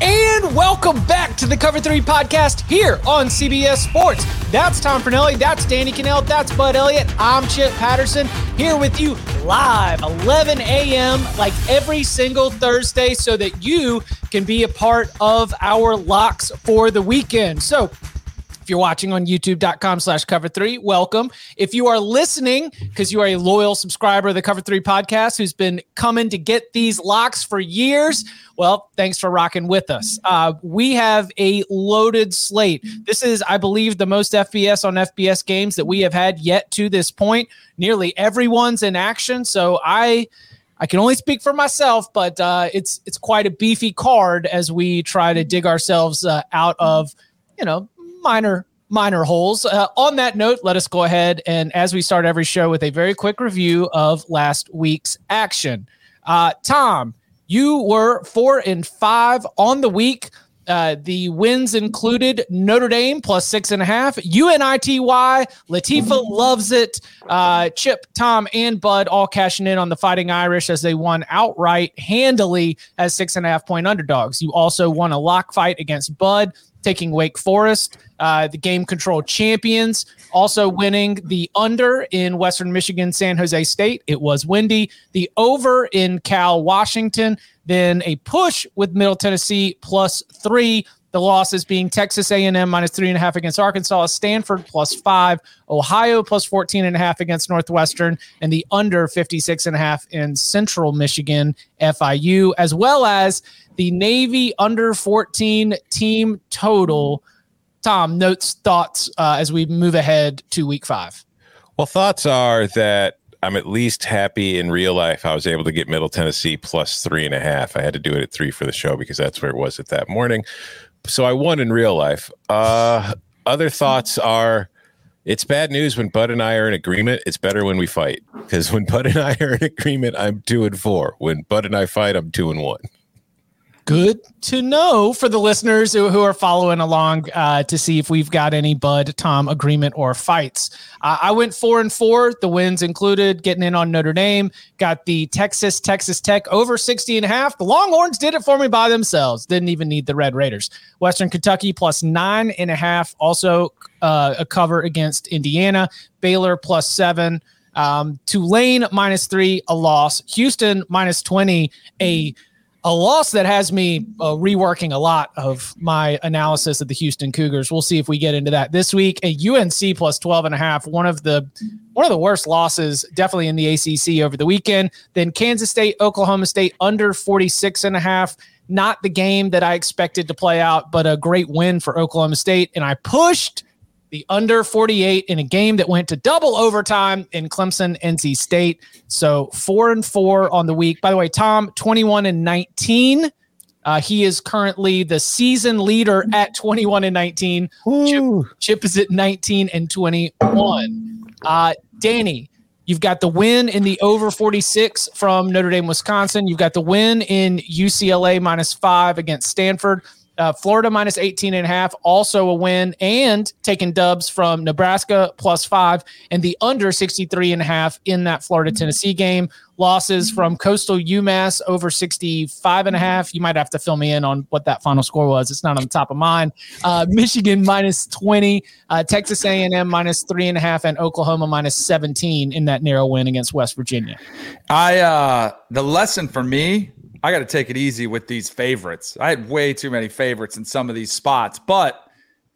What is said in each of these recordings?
And welcome back to the Cover 3 podcast here on CBS Sports. That's Tom Fornelli, that's Danny Kanell. that's Bud Elliott. I'm Chip Patterson here with you live 11 a.m. like every single Thursday so that you can be a part of our locks for the weekend. So if you're watching on youtube.com slash cover three, welcome. If you are listening, because you are a loyal subscriber of the Cover Three podcast who's been coming to get these locks for years, well, thanks for rocking with us. Uh, we have a loaded slate. This is, I believe, the most FBS on FBS games that we have had yet to this point. Nearly everyone's in action. So I. I can only speak for myself, but uh, it's it's quite a beefy card as we try to dig ourselves uh, out of you know minor minor holes. Uh, on that note, let us go ahead and as we start every show with a very quick review of last week's action. Uh, Tom, you were four and five on the week. Uh, the wins included Notre Dame plus six and a half, UNITY. Latifa loves it. Uh, Chip, Tom, and Bud all cashing in on the Fighting Irish as they won outright handily as six and a half point underdogs. You also won a lock fight against Bud taking Wake Forest, uh, the game control champions, also winning the under in Western Michigan, San Jose State. It was windy. The over in Cal, Washington. Then a push with Middle Tennessee plus three. The losses being Texas A&M minus three and a half against Arkansas, Stanford plus five, Ohio plus 14 and a half against Northwestern, and the under 56 and a half in Central Michigan, FIU, as well as the Navy under 14 team total. Tom, notes, thoughts uh, as we move ahead to week five. Well, thoughts are that I'm at least happy in real life. I was able to get Middle Tennessee plus three and a half. I had to do it at three for the show because that's where it was at that morning. So I won in real life. Uh, other thoughts are it's bad news when Bud and I are in agreement. It's better when we fight because when Bud and I are in agreement, I'm two and four. When Bud and I fight, I'm two and one good to know for the listeners who, who are following along uh, to see if we've got any Bud Tom agreement or fights. Uh, I went four and four. The wins included getting in on Notre Dame, got the Texas, Texas Tech over 60 and a half. The Longhorns did it for me by themselves. Didn't even need the Red Raiders. Western Kentucky plus nine and a half. Also uh, a cover against Indiana. Baylor plus seven. Um, Tulane minus three, a loss. Houston minus 20, a a loss that has me uh, reworking a lot of my analysis of the Houston Cougars. We'll see if we get into that this week. A UNC plus 12 and a half, one of the one of the worst losses definitely in the ACC over the weekend. Then Kansas State, Oklahoma State under 46 and a half. Not the game that I expected to play out, but a great win for Oklahoma State and I pushed the under 48 in a game that went to double overtime in Clemson, NC State. So four and four on the week. By the way, Tom, 21 and 19. Uh, he is currently the season leader at 21 and 19. Chip, Chip, is at 19 and 21. Uh, Danny, you've got the win in the over 46 from Notre Dame, Wisconsin. You've got the win in UCLA minus five against Stanford Uh, Florida minus 18 and a half, also a win, and taking dubs from Nebraska plus five, and the under 63 and a half in that Florida Tennessee game. Losses from Coastal UMass over 65 and a half. You might have to fill me in on what that final score was. It's not on the top of mine. Uh, Michigan minus 20, uh, Texas A&M minus three and a half, and Oklahoma minus 17 in that narrow win against West Virginia. I uh the lesson for me I got to take it easy with these favorites. I had way too many favorites in some of these spots, but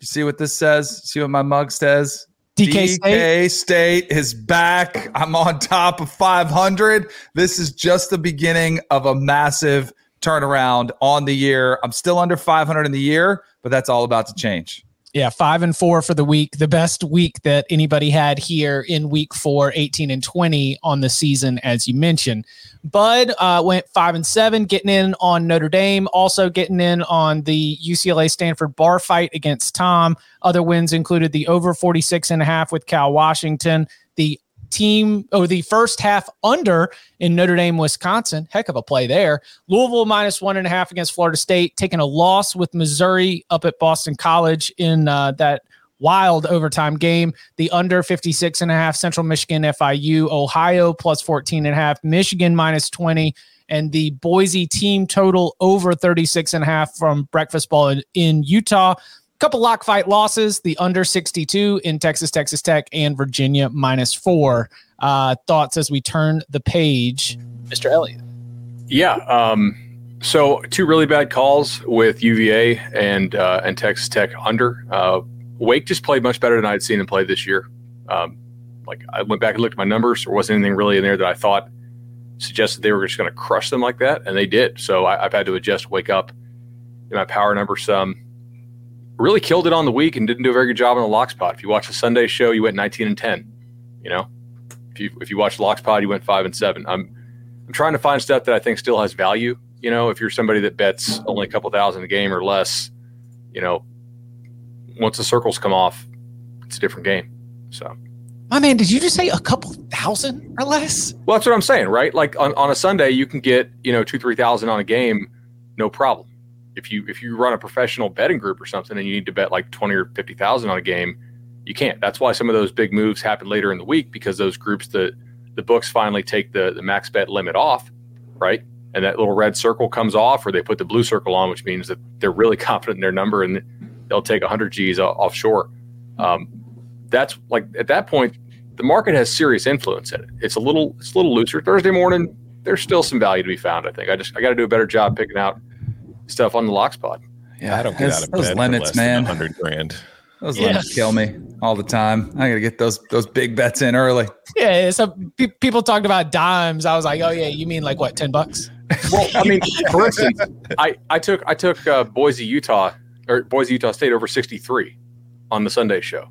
you see what this says? See what my mug says? DK, DK State? State is back. I'm on top of 500. This is just the beginning of a massive turnaround on the year. I'm still under 500 in the year, but that's all about to change. Yeah, five and four for the week. The best week that anybody had here in week four, 18 and 20 on the season, as you mentioned. Bud uh, went five and seven, getting in on Notre Dame, also getting in on the UCLA Stanford bar fight against Tom. Other wins included the over 46 and a half with Cal Washington, the team or the first half under in Notre Dame, Wisconsin. Heck of a play there. Louisville minus one and a half against Florida State, taking a loss with Missouri up at Boston College in uh, that wild overtime game. The under 56 and a half, Central Michigan, FIU, Ohio plus 14 and a half, Michigan minus 20 and the Boise team total over 36 and a half from breakfast ball in, in Utah couple lock fight losses the under 62 in texas texas tech and virginia minus four. Uh, thoughts as we turn the page? Mr elliott. Yeah um, so two really bad calls with uva and uh, and texas tech under. Uh, wake just played much better than i'd seen them play this year. Um, like i went back and looked at my numbers. There wasn't anything really in there that i thought suggested they were just going to crush them like that and they did. So I, have had to adjust wake up in my power number some really killed it on the week and didn't do a very good job on the lock spot. If you watch the Sunday show, you went 19 and 10. You know, if you if you watch lock spot, you went five and seven. I'm I'm trying to find stuff that I think still has value. You know, if you're somebody that bets only a couple thousand a game or less, you know, once the circles come off, it's a different game. So. My man, did you just say a couple thousand or less? Well, that's what I'm saying, right? Like on, on a Sunday, you can get, you know, two, 3,000 on a game, no problem if you if you run a professional betting group or something and you need to bet like 20 or 50,000 on a game, you can't. That's why some of those big moves happen later in the week because those groups the the books finally take the the max bet limit off, right? And that little red circle comes off or they put the blue circle on, which means that they're really confident in their number and they'll take 100 Gs offshore. Um, that's like at that point the market has serious influence in it. It's a little it's a little looser. Thursday morning, there's still some value to be found. I think. I just I got to do a better job picking out stuff on the lock spot. Yeah, I don't get out of those bed limits, man. Hundred grand. Those yeah. limits kill me all the time. I got to get those those big bets in early. Yeah, so pe- people talked about dimes. I was like, oh yeah, you mean like what, ten bucks? Well, I mean, for instance, I I took I took uh, Boise Utah or Boise Utah State over sixty three on the Sunday show.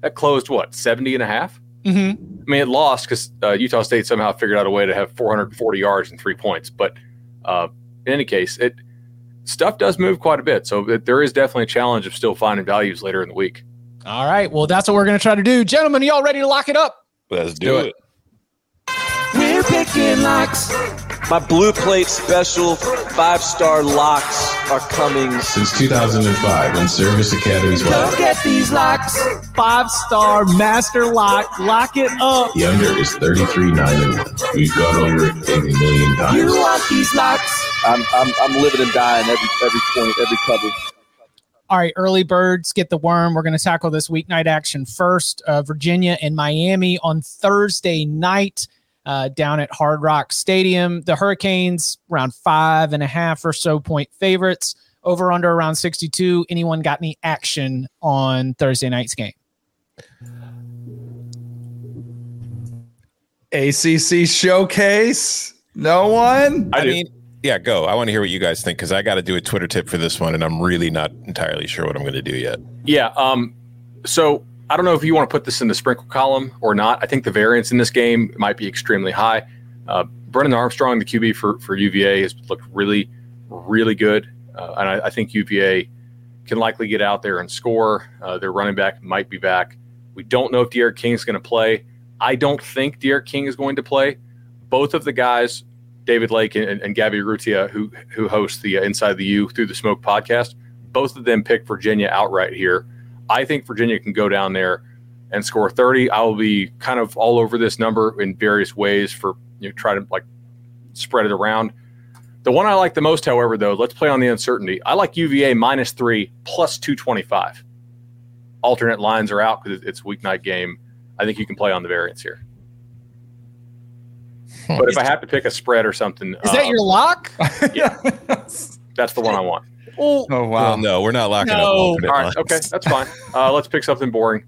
That closed what 70 and a half? Mm-hmm. I mean, it lost because uh, Utah State somehow figured out a way to have 440 yards and three points. But uh, in any case, it stuff does move quite a bit. So there is definitely a challenge of still finding values later in the week. All right. Well, that's what we're going to try to do. Gentlemen, y'all ready to lock it up? Let's do, do it. it. We're picking locks. My blue plate special five star locks are coming. Since 2005, when Service Academy's Go get these locks. Five star master lock. Lock it up. The under is 33 9 and 1. We've gone over it a million times. You want these locks? I'm, I'm, I'm living and dying every, every point, every cover. All right, early birds get the worm. We're going to tackle this weeknight action first. Uh, Virginia and Miami on Thursday night uh, down at Hard Rock Stadium. The Hurricanes around five and a half or so point favorites. Over under around 62. Anyone got any action on Thursday night's game? ACC showcase. No one. I, I mean, yeah, go. I want to hear what you guys think because I got to do a Twitter tip for this one, and I'm really not entirely sure what I'm going to do yet. Yeah. Um. So I don't know if you want to put this in the sprinkle column or not. I think the variance in this game might be extremely high. Uh, Brennan Armstrong, the QB for, for UVA, has looked really, really good. Uh, and I, I, think UVA can likely get out there and score. Uh, their running back might be back. We don't know if King is going to play. I don't think D'Eriq King is going to play. Both of the guys, David Lake and, and Gabby Rutia, who who host the uh, Inside the U through the Smoke podcast, both of them pick Virginia outright here. I think Virginia can go down there and score 30. I will be kind of all over this number in various ways for you know try to like spread it around. The one I like the most, however, though, let's play on the uncertainty. I like UVA minus three plus 225. Alternate lines are out because it's weeknight game. I think you can play on the variance here. But if I have to pick a spread or something, Is that uh, your lock? Yeah, that's the one I want. Oh, Oh Well, wow. no, we're not locking No. up. alternate All right, lines. okay, that's fine. Uh, let's pick something boring.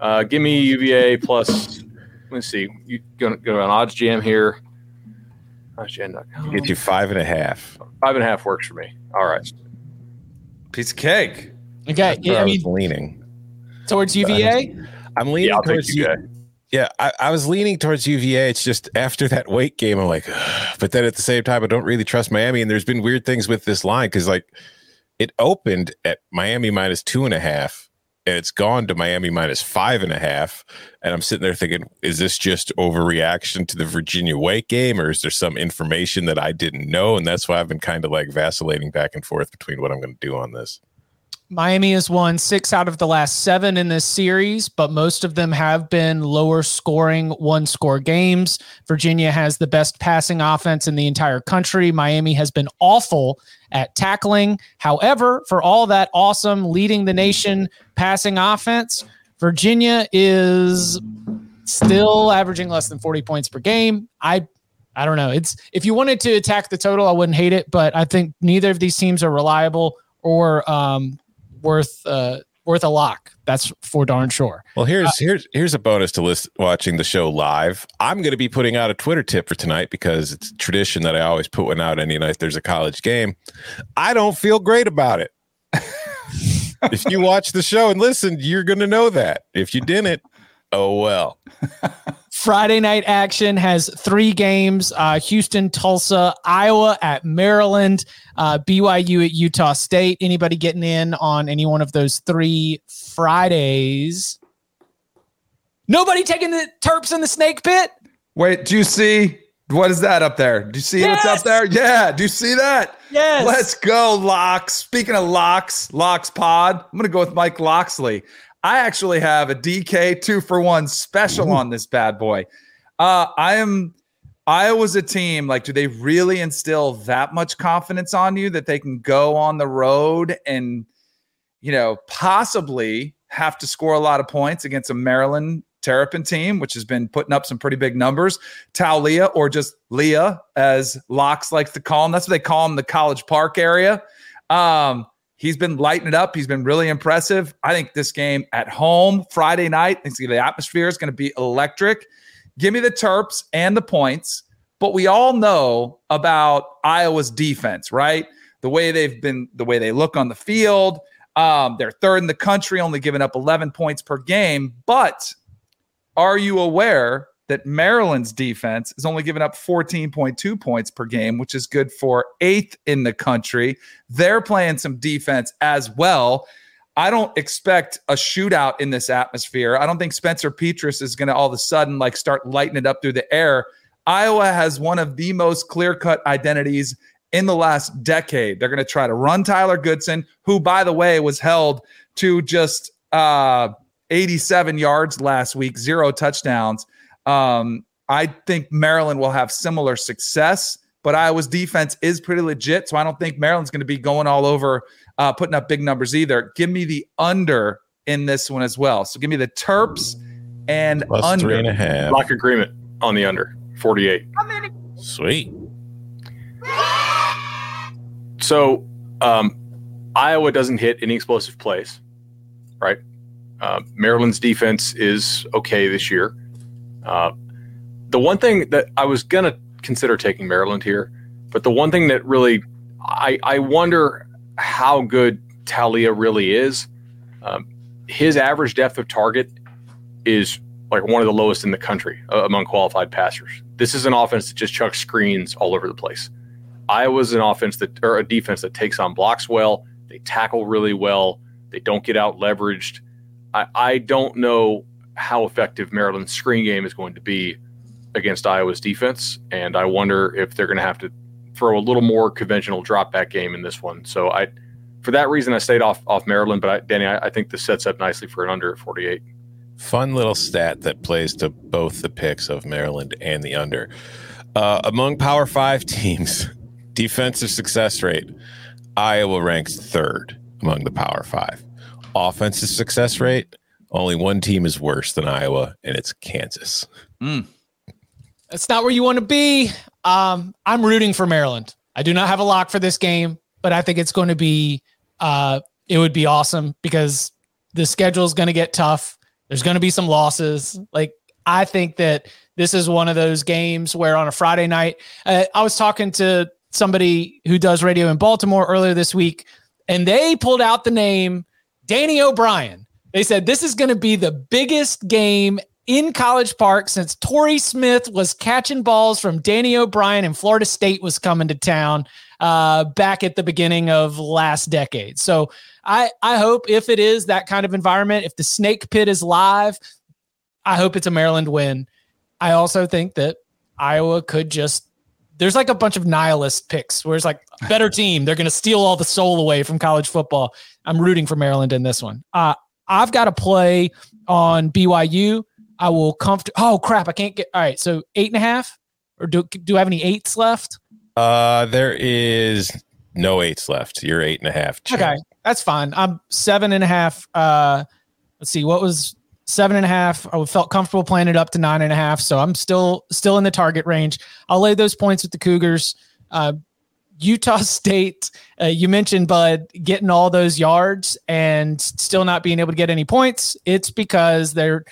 Uh, give me UVA plus. Let's see. You go go on odds jam here. Oddsjam.com. Get you five and a half. Five and a half works for me. All right. Piece of cake. okay. That's where I I mean, was leaning. towards UVA. I'm leaning Yeah, towards UVA. Yeah, I, I was leaning towards UVA. It's just after that Wake game, I'm like, "Ugh." but then at the same time, I don't really trust Miami. And there's been weird things with this line because like it opened at Miami minus two and a half, and it's gone to Miami minus five and a half. And I'm sitting there thinking, is this just overreaction to the Virginia Wake game, or is there some information that I didn't know? And that's why I've been kind of like vacillating back and forth between what I'm going to do on this. Miami has won six out of the last seven in this series, but most of them have been lower scoring, one score games. Virginia has the best passing offense in the entire country. Miami has been awful at tackling. However, for all that awesome leading the nation passing offense, Virginia is still averaging less than 40 points per game. I I don't know. It's if you wanted to attack the total, I wouldn't hate it, but I think neither of these teams are reliable or um, worth uh, worth a lock. That's for darn sure. Well, here's here's here's a bonus to list watching the show live. I'm going to be putting out a Twitter tip for tonight because it's tradition that I always put one out any night there's a college game. I don't feel great about it. if you watch the show and listen, you're going to know that. If you didn't, oh well. Friday night action has three games: uh, Houston, Tulsa, Iowa at Maryland, uh, BYU at Utah State. Anybody getting in on any one of those three Fridays? Nobody taking the Terps in the snake pit. Wait, do you see what is that up there? Do you see what's up there? Yeah, do you see that? Yes. Let's go, Locks. Speaking of Locks, Locks Pod, I'm gonna go with Mike Loxley. I actually have a DK two for one special on this bad boy. Uh, I am Iowa's a team. Like, do they really instill that much confidence on you that they can go on the road and, you know, possibly have to score a lot of points against a Maryland Terrapin team, which has been putting up some pretty big numbers? Taulia, or just Leah, as Locks likes to call him. That's what they call him, the College Park area. Um, he's been lighting it up. He's been really impressive. I think this game at home Friday night, I think the atmosphere is going to be electric. Give me the Terps and the points. But we all know about Iowa's defense, right? The way they've been, the way they look on the field. Um, they're third in the country, only giving up 11 points per game. But are you aware that Maryland's defense is only giving up 14.2 points per game, which is good for eighth in the country? They're playing some defense as well. I don't expect a shootout in this atmosphere. I don't think Spencer Petras is going to all of a sudden like start lighting it up through the air. Iowa has one of the most clear-cut identities in the last decade. They're going to try to run Tyler Goodson, who by the way was held to just uh 87 yards last week, zero touchdowns. Um, I think Maryland will have similar success, but Iowa's defense is pretty legit. So I don't think Maryland's going to be going all over, uh, putting up big numbers either. Give me the under in this one as well. So give me the Terps and Plus under. three and a half. Lock agreement on the under 48. Sweet. So um, Iowa doesn't hit any explosive plays, right? Uh, Maryland's defense is okay this year. Uh, the one thing that I was gonna consider taking Maryland here, but the one thing that really I I wonder how good Taulia really is. Um, his average depth of target is like one of the lowest in the country uh, among qualified passers. This is an offense that just chucks screens all over the place. Iowa's an offense that or a defense that takes on blocks well. They tackle really well. They don't get out leveraged. I, I don't know how effective Maryland's screen game is going to be against Iowa's defense, and I wonder if they're going to have to throw a little more conventional drop back game in this one. So I for that reason, I stayed off off Maryland. But I, Danny, I, I think this sets up nicely for an under at 48. Fun little stat that plays to both the picks of Maryland and the under. Uh, among Power Five teams, defensive success rate, Iowa ranks third among the Power Five. Offensive success rate, only one team is worse than Iowa, and it's Kansas. That's not where you want to be. Um, I'm rooting for Maryland. I do not have a lock for this game, but I think it's going to be uh, it would be awesome because the schedule is going to get tough. There's going to be some losses. Like I think that this is one of those games where on a Friday night, uh, I was talking to somebody who does radio in Baltimore earlier this week, and they pulled out the name Danny O'Brien. They said this is going to be the biggest game in College Park since Torrey Smith was catching balls from Danny O'Brien and Florida State was coming to town uh, back at the beginning of last decade. So I I hope if it is that kind of environment, if the Snake Pit is live, I hope it's a Maryland win. I also think that Iowa could just there's like a bunch of nihilist picks where it's like better team, they're going to steal all the soul away from college football. I'm rooting for Maryland in this one. Uh, I've got to play on BYU. I will comfort. Oh crap! I can't get. All right, so eight and a half, or do do I have any eights left? Uh, there is no eights left. You're eight and a half. Chip. Okay, that's fine. I'm seven and a half. Uh, let's see, what was seven and a half? I felt comfortable playing it up to nine and a half, so I'm still still in the target range. I'll lay those points with the Cougars. Uh, Utah State, uh, you mentioned Bud getting all those yards and still not being able to get any points. It's because they're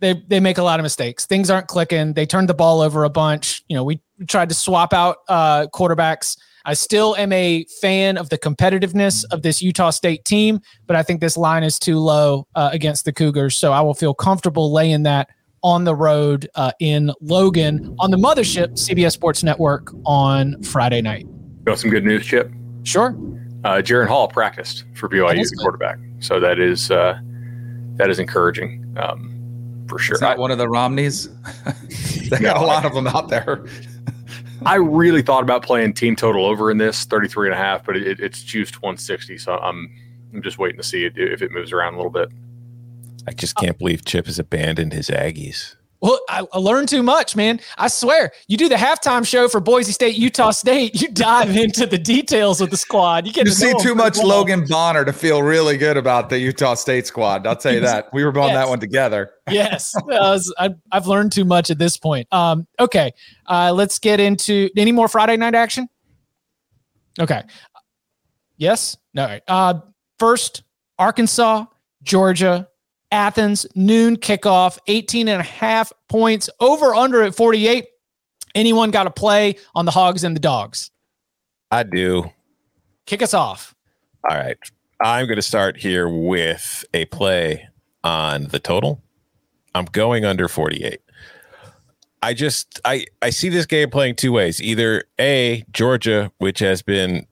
they they make a lot of mistakes. Things aren't clicking. They turned the ball over a bunch. You know, we tried to swap out uh, quarterbacks. I still am a fan of the competitiveness of this Utah State team, but I think this line is too low uh, against the Cougars. So I will feel comfortable laying that on the road uh, in Logan on the mothership CBS Sports Network on Friday night. You know some good news, Chip. Sure. Uh, Jaren Hall practiced for BYU, the quarterback. So that is uh, that is encouraging. Um, for sure. It's not one of the Romneys. they got a lot of them out there. I really thought about playing team total over in this 33 and a half, but it, it's juiced 160. So I'm, I'm just waiting to see it if it moves around a little bit. I just can't believe Chip has abandoned his Aggies. Well, I, I, learned too much, man. I swear. You do the halftime show for Boise State, Utah State. You dive into the details of the squad. You get you to see too much well. Logan Bonner to feel really good about the Utah State squad. I'll tell you that. We were on yes. that one together. yes, was, I, have learned too much at this point. Um, okay, uh, let's get into any more Friday night action. Okay. Yes. No. Uh, first, Arkansas, Georgia, Athens, noon kickoff, 18 and a half points, over under at 48. Anyone got a play on the Hogs and the Dogs? I do. Kick us off. All right. I'm going to start here with a play on the total. I'm going under 48. I just I I see this game playing two ways. Either A, Georgia, which has been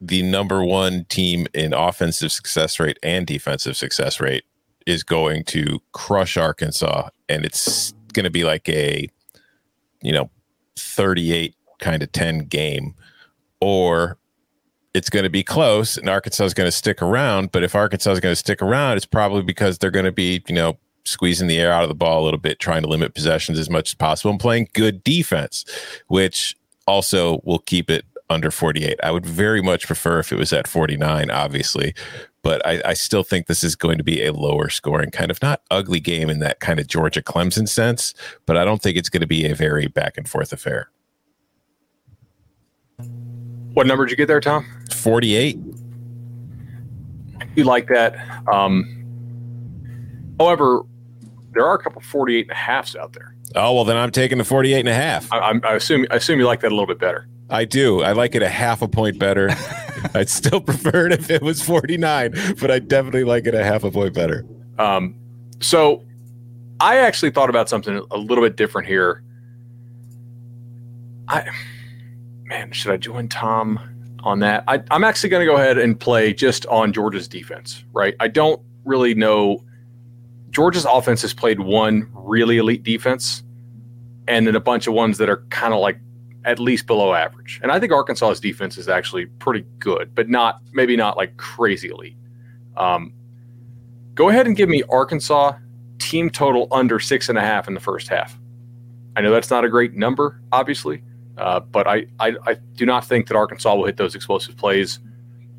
the number one team in offensive success rate and defensive success rate is going to crush Arkansas, and it's going to be like a, you know, 38 kind of 10 game, or it's going to be close and Arkansas is going to stick around. But if Arkansas is going to stick around, it's probably because they're going to be, you know, squeezing the air out of the ball a little bit, trying to limit possessions as much as possible and playing good defense, which also will keep it under 48. I would very much prefer if it was at 49, obviously, but I, I, still think this is going to be a lower scoring kind of not ugly game in that kind of Georgia Clemson sense, but I don't think it's going to be a very back and forth affair. What number did you get there, Tom? 48. You like that. Um, however, there are a couple 48 and a halfs out there. Oh, well, then I'm taking the 48 and a half. I, I assume, I assume you like that a little bit better. I do. I like it a half a point better. I'd still prefer it if it was 49, but I definitely like it a half a point better. Um, so I actually thought about something a little bit different here. I, man, should I join Tom on that? I, I'm actually going to go ahead and play just on Georgia's defense, right? I don't really know. Georgia's offense has played one really elite defense and then a bunch of ones that are kind of like at least below average. And I think Arkansas's defense is actually pretty good, but not maybe not like crazy elite. Um, go ahead and give me Arkansas team total under six and a half in the first half. I know that's not a great number, obviously, uh, but I, I, I do not think that Arkansas will hit those explosive plays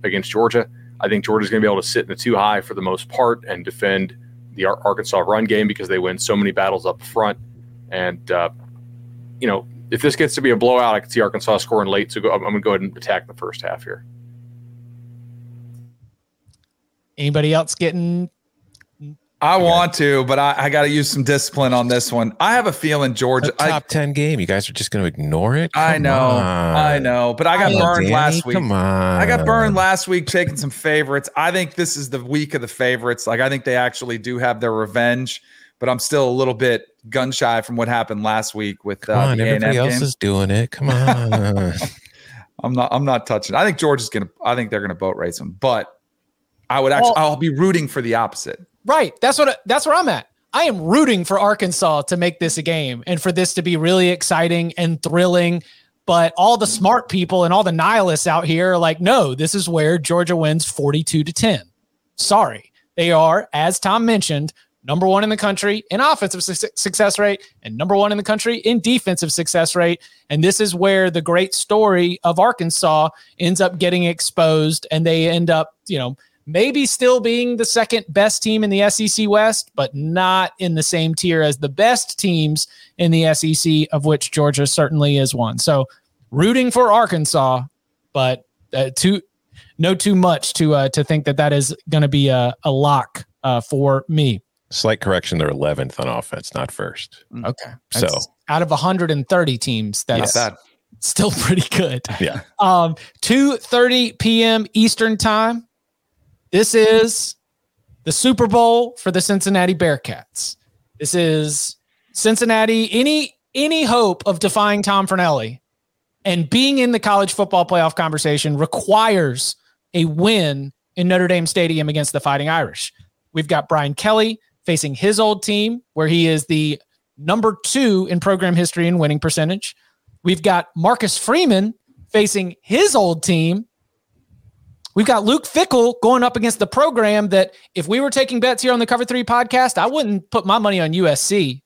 against Georgia. I think Georgia's going to be able to sit in the two high for the most part and defend the Ar- Arkansas run game because they win so many battles up front. And uh, you know, if this gets to be a blowout, I can see Arkansas scoring late. So go, I'm, I'm going to go ahead and attack the first half here. Anybody else getting I want to, but I, I got to use some discipline on this one. I have a feeling Georgia A top I, 10 game. You guys are just going to ignore it? I know, on. I know, but I got Come burned Danny, last week. Come on. I got burned last week taking some favorites. I think this is the week of the favorites. Like I think they actually do have their revenge, but I'm still a little bit gun shy from what happened last week with Come uh, on. the Everybody A&M else game. is doing it. Come on. I'm not. I'm not touching. I think Georgia's gonna. I think they're gonna boat race them, but I would actually. Well- I'll be rooting for the opposite. Right. That's what that's where I'm at. I am rooting for Arkansas to make this a game and for this to be really exciting and thrilling. But all the smart people and all the nihilists out here are like, no, this is where Georgia wins 42 to 10. Sorry. They are, as Tom mentioned, number one in the country in offensive su- success rate and number one in the country in defensive success rate. And this is where the great story of Arkansas ends up getting exposed and they end up, you know, maybe still being the second best team in the SEC West, but not in the same tier as the best teams in the SEC, of which Georgia certainly is one. So rooting for Arkansas, but uh, too no too much to uh, to think that that is going to be a, a lock uh, for me. Slight correction. They're 11th on offense, not first. Okay, So- That's out of 130 teams, Not that's bad. still pretty good. Yeah. Um, 2:30 p.m. Eastern time. This is the Super Bowl for the Cincinnati Bearcats. This is Cincinnati. Any any hope of defying Tom Fornelli and being in the college football playoff conversation requires a win in Notre Dame Stadium against the Fighting Irish. We've got Brian Kelly facing his old team, where he is the number two in program history in winning percentage. We've got Marcus Freeman facing his old team. We've got Luke Fickell going up against the program that if we were taking bets here on the Cover 3 podcast, I wouldn't put my money on USC.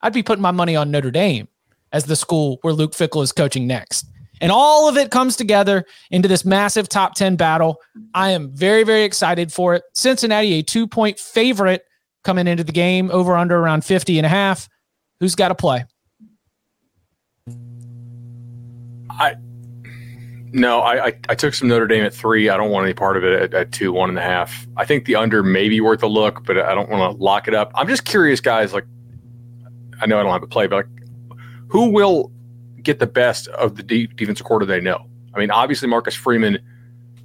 I'd be putting my money on Notre Dame as the school where Luke Fickell is coaching next. And all of it comes together into this massive top 10 battle. I am very, very excited for it. Cincinnati, a two point favorite coming into the game, over under around 50 and a half. Who's got to play? I no, I, I I took some Notre Dame at three. I don't want any part of it at, at two, one and a half. I think the under may be worth a look, but I don't want to lock it up. I'm just curious, guys. Like, I know I don't have a play, but like, who will get the best of the de- defensive quarter they know? I mean, obviously Marcus Freeman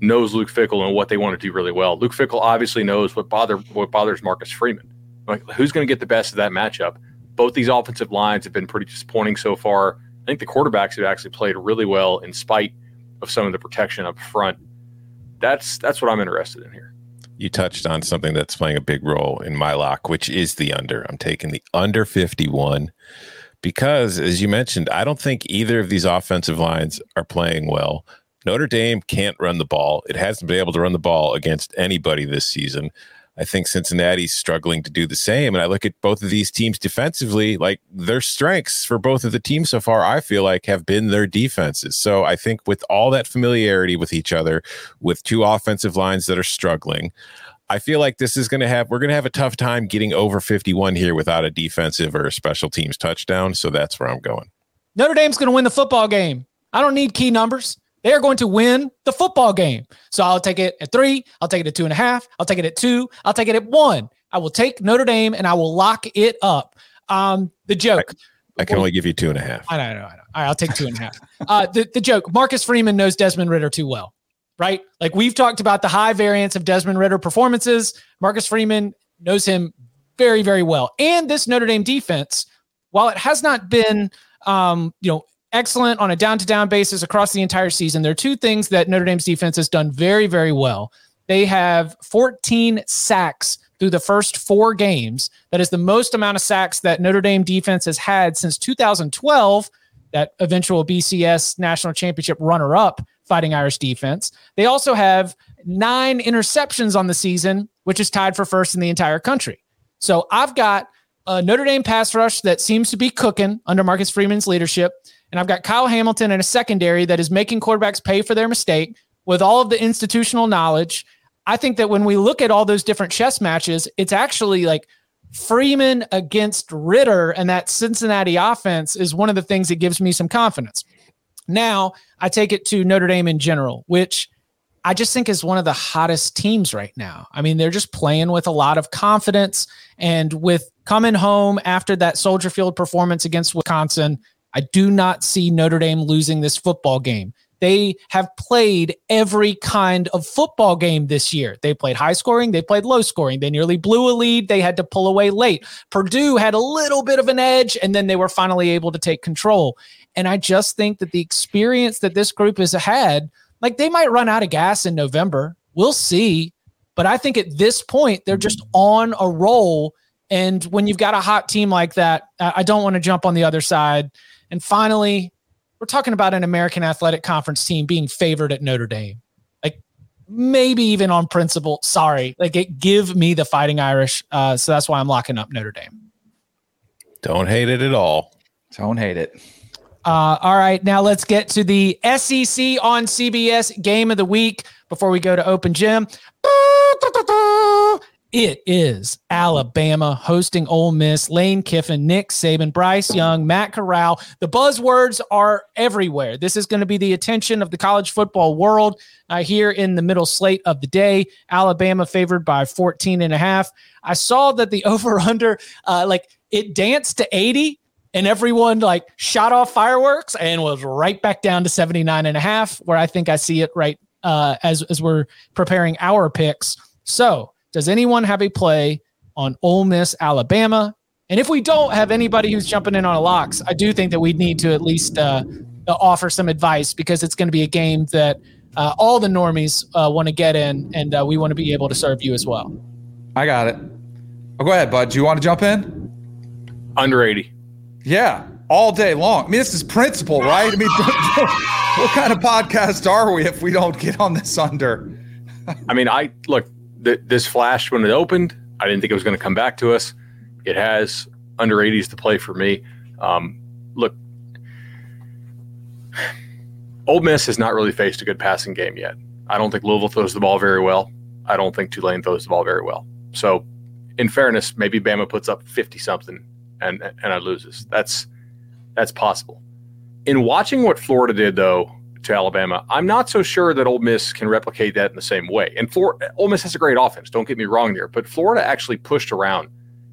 knows Luke Fickell and what they want to do really well. Luke Fickell obviously knows what bother what bothers Marcus Freeman. Like, who's going to get the best of that matchup? Both these offensive lines have been pretty disappointing so far. I think the quarterbacks have actually played really well in spite of some of the protection up front. That's that's what I'm interested in here. You touched on something that's playing a big role in my lock, which is the under. I'm taking the under 51 because, as you mentioned, I don't think either of these offensive lines are playing well. Notre Dame can't run the ball. It hasn't been able to run the ball against anybody this season. I think Cincinnati's struggling to do the same. And I look at both of these teams defensively, like their strengths for both of the teams so far, I feel like have been their defenses. So I think with all that familiarity with each other, with two offensive lines that are struggling, I feel like this is going to have, we're going to have a tough time getting over 51 here without a defensive or a special teams touchdown. So that's where I'm going. Notre Dame's going to win the football game. I don't need key numbers. They are going to win the football game. So I'll take it at three. I'll take it at two and a half. I'll take it at two. I'll take it at one. I will take Notre Dame and I will lock it up. Um, the joke. I can only give you two and a half. I know, I know, I know. All right, I'll take two and a half. Uh, the, the joke Marcus Freeman knows Desmond Ridder too well, right? Like we've talked about the high variance of Desmond Ridder performances. Marcus Freeman knows him very, very well. And this Notre Dame defense, while it has not been, um, you know, excellent on a down to down basis across the entire season, there are two things that Notre Dame's defense has done very, very well. They have 14 sacks through the first four games. That is the most amount of sacks that Notre Dame defense has had since 2012. that eventual BCS national championship runner up Fighting Irish defense. They also have nine interceptions on the season, which is tied for first in the entire country. So I've got a Notre Dame pass rush that seems to be cooking under Marcus Freeman's leadership. And I've got Kyle Hamilton in a secondary that is making quarterbacks pay for their mistake with all of the institutional knowledge. I think that when we look at all those different chess matches, it's actually like Freeman against Ridder and that Cincinnati offense is one of the things that gives me some confidence. Now I take it to Notre Dame in general, which I just think is one of the hottest teams right now. I mean, they're just playing with a lot of confidence and with coming home after that Soldier Field performance against Wisconsin. I do not see Notre Dame losing this football game. They have played every kind of football game this year. They played high scoring, they played low scoring. They nearly blew a lead, they had to pull away late. Purdue had a little bit of an edge, and then they were finally able to take control. And I just think that the experience that this group has had, like they might run out of gas in November. We'll see. But I think at this point, they're just on a roll. And when you've got a hot team like that, I don't want to jump on the other side. And finally, we're talking about an American Athletic Conference team being favored at Notre Dame. Like maybe even on principle. Sorry. Like it, give me the fighting Irish. Uh, so that's why I'm locking up Notre Dame. Don't hate it at all. Don't hate it. Uh, all right, now let's get to the SEC on CBS game of the week before we go to Open Gym. It is Alabama hosting Ole Miss, Lane Kiffin, Nick Saban, Bryce Young, Matt Corral. The buzzwords are everywhere. This is going to be the attention of the college football world uh, here in the middle slate of the day. Alabama favored by 14 and a half. I saw that the over under, uh, like it danced to 80 and everyone like shot off fireworks and was right back down to 79 and a half where i think i see it right uh, as, as we're preparing our picks so does anyone have a play on Ole Miss alabama and if we don't have anybody who's jumping in on a locks i do think that we need to at least uh, offer some advice because it's going to be a game that uh, all the normies uh, want to get in and uh, we want to be able to serve you as well i got it oh, go ahead bud do you want to jump in under 80 yeah, all day long. I mean, this is principle, right? I mean, what kind of podcast are we if we don't get on this under? I mean, I look, th- this flashed when it opened. I didn't think it was going to come back to us. It has under 80s to play for me. Um, look, Ole Miss has not really faced a good passing game yet. I don't think Louisville throws the ball very well. I don't think Tulane throws the ball very well. So, in fairness, maybe Bama puts up 50 something and and I loses. That's that's possible. In watching what Florida did though to Alabama, I'm not so sure that Ole Miss can replicate that in the same way. And Florida, Ole Miss has a great offense. Don't get me wrong there, but Florida actually pushed around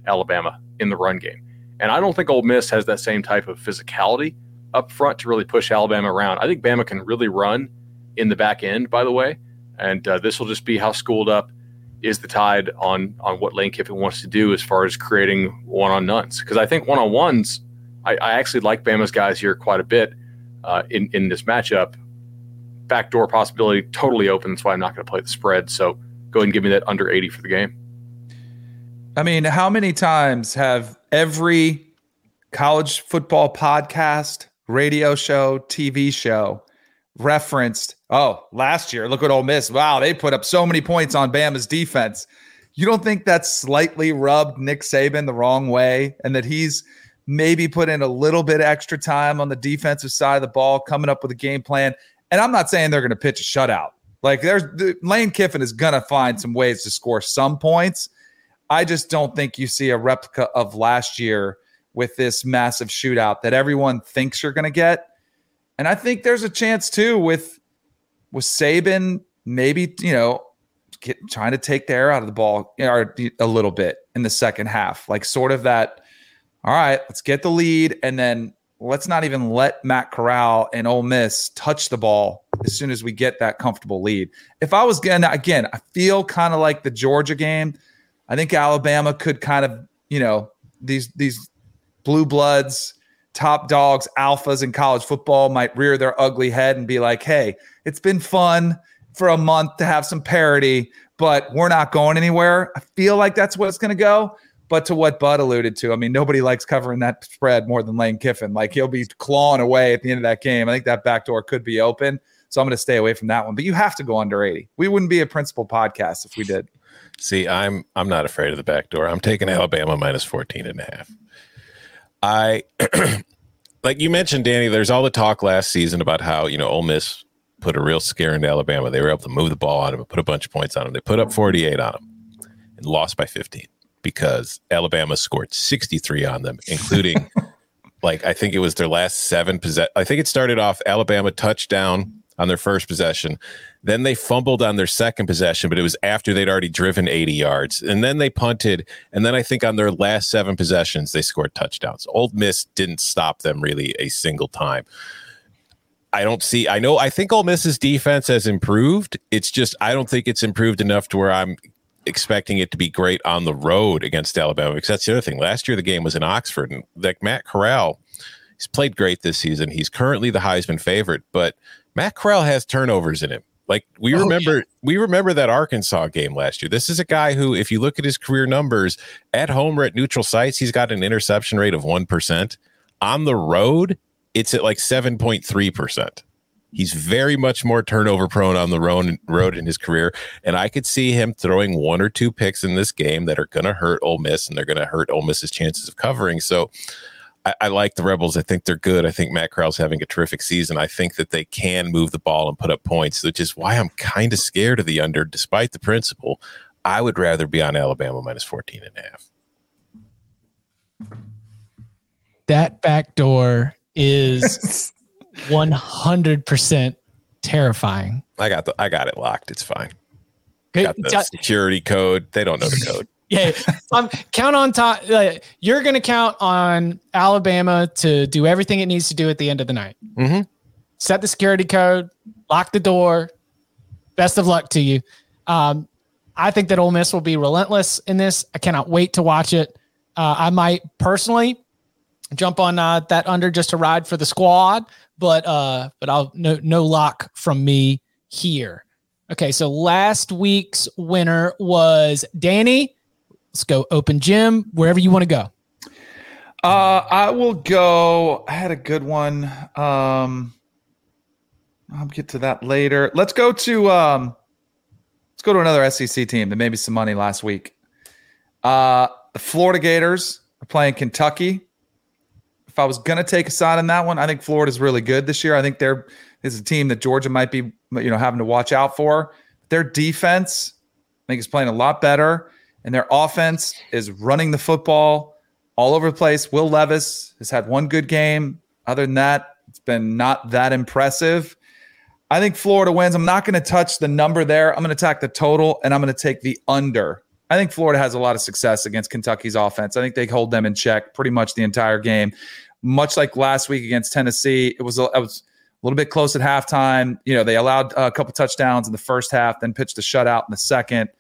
Alabama in the run game, and I don't think Ole Miss has that same type of physicality up front to really push Alabama around. I think Bama can really run in the back end, by the way, and uh, this will just be how schooled up is the tide on on what Lane Kiffin wants to do as far as creating one on nuns. Because I think one on ones, I, I, actually like Bama's guys here quite a bit uh, in in this matchup. Backdoor possibility totally open. That's why I'm not going to play the spread. So go ahead and give me that under 80 for the game. I mean, how many times have every college football podcast, radio show, TV show referenced, oh, last year, look at Ole Miss. Wow, they put up so many points on Bama's defense. You don't think that's slightly rubbed Nick Saban the wrong way and that he's maybe put in a little bit extra time on the defensive side of the ball, coming up with a game plan? And I'm not saying they're going to pitch a shutout. Like there's Lane Kiffin is going to find some ways to score some points. I just don't think you see a replica of last year with this massive shootout that everyone thinks you're going to get. And I think there's a chance too with with Saban maybe you know get, trying to take the air out of the ball know, a little bit in the second half, like sort of that. All right, let's get the lead, and then let's not even let Matt Corral and Ole Miss touch the ball as soon as we get that comfortable lead. If I was gonna again, I feel kind of like the Georgia game. I think Alabama could kind of you know these these blue bloods top dogs, alphas in college football might rear their ugly head and be like, hey, it's been fun for a month to have some parity, but we're not going anywhere. I feel like that's what it's going to go. But to what Bud alluded to, I mean, nobody likes covering that spread more than Lane Kiffin. Like he'll be clawing away at the end of that game. I think that back door could be open. So I'm going to stay away from that one. But you have to go under 80. We wouldn't be a principal podcast if we did. See, I'm I'm not afraid of the back door. I'm taking Alabama minus 14 and a half. I like you mentioned, Danny, there's all the talk last season about how, you know, Ole Miss put a real scare into Alabama. They were able to move the ball on them and put a bunch of points on them. They put up 48 on them and lost by 15 because Alabama scored 63 on them, including like I think it was their last seven possess. I think it started off Alabama touchdown on their first possession. Then they fumbled on their second possession, but it was after they'd already driven 80 yards. And then they punted. And then I think on their last seven possessions, they scored touchdowns. Ole Miss didn't stop them really a single time. I don't see, I know, I think Ole Miss's defense has improved. It's just, I don't think it's improved enough to where I'm expecting it to be great on the road against Alabama because that's the other thing. Last year, the game was in Oxford, and like Matt Corral, he's played great this season. He's currently the Heisman favorite, but Matt Corral has turnovers in him. Like we oh, remember, yeah. we remember that Arkansas game last year. This is a guy who, if you look at his career numbers at home or at neutral sites, he's got an interception rate of one percent. On the road, it's at like seven point three percent. He's very much more turnover prone on the road, road in his career, and I could see him throwing one or two picks in this game that are going to hurt Ole Miss, and they're going to hurt Ole Miss's chances of covering. So, I, I, like the Rebels. I think they're good. I think Matt Corral's having a terrific season. I think that they can move the ball and put up points, which is why I'm kind of scared of the under, despite the principle. I would rather be on Alabama minus 14 and a half. That back door is 100% terrifying. I got the I got it locked. It's fine. Got the security code. They don't know the code yeah, um, count on top. Uh, you're going to count on Alabama to do everything it needs to do at the end of the night. Mm-hmm. Set the security code, lock the door. Best of luck to you. Um, I think that Ole Miss will be relentless in this. I cannot wait to watch it. Uh, I might personally jump on uh, that under just to ride for the squad, but uh, but I'll no no lock from me here. Okay, so last week's winner was Danny Let's go open gym, wherever you want to go. Uh, I will go. I had a good one. Um, I'll get to that later. Let's go to um, let's go to another SEC team that made me some money last week. Uh, the Florida Gators are playing Kentucky. If I was gonna take a side on that one, I think Florida's really good this year. I think they're is a team that Georgia might be you know having to watch out for. Their defense, I think, is playing a lot better and their offense is running the football all over the place. Will Levis has had one good game. Other than that, it's been not that impressive. I think Florida wins. I'm not going to touch the number there. I'm going to attack the total and I'm going to take the under. I think Florida has a lot of success against Kentucky's offense. I think they hold them in check pretty much the entire game. Much like last week against Tennessee, it was a, it was a little bit close at halftime. You know, they allowed a couple touchdowns in the first half, then pitched a shutout in the second.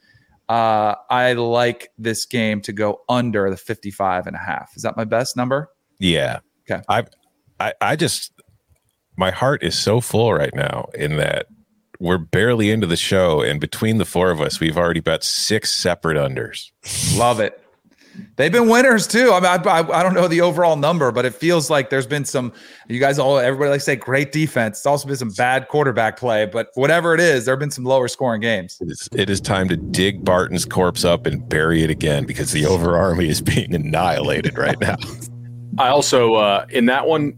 Uh, I like this game to go under the 55 and a half. Is that my best number? Yeah. Okay. I, I, I just, my heart is so full right now in that we're barely into the show. And between the four of us, we've already bet six separate unders. Love it. They've been winners too. I mean, I, I, I, don't know the overall number, but it feels like there's been some. You guys all, everybody like say great defense. It's also been some bad quarterback play, but whatever it is, there have been some lower scoring games. It is, it is time to dig Barton's corpse up and bury it again because the over army is being annihilated right now. I also uh, in that one,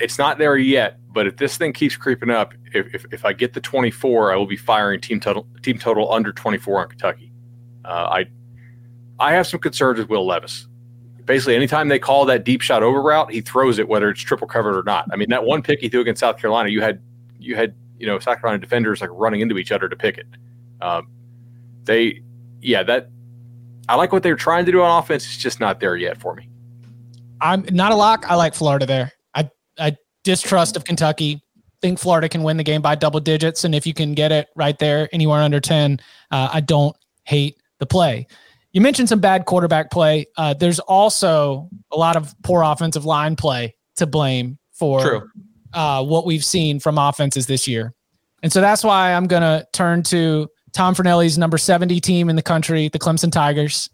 it's not there yet. But if this thing keeps creeping up, if, if, if I get the 24, I will be firing team total team total under 24 on Kentucky. Uh, I I have some concerns with Will Levis. Basically, anytime they call that deep shot over route, he throws it whether it's triple covered or not. I mean, that one pick he threw against South Carolina, you had you had you know South Carolina defenders like running into each other to pick it. Um, they, yeah, that I like what they're trying to do on offense. It's just not there yet for me. I'm not a lock. I like Florida there. I distrust of Kentucky. Think Florida can win the game by double digits, and if you can get it right there anywhere under ten, uh, I don't hate the play. You mentioned some bad quarterback play. Uh, there's also a lot of poor offensive line play to blame for uh, what we've seen from offenses this year. And so that's why I'm going to turn to Tom Fornelli's number 70 team in the country, the Clemson Tigers.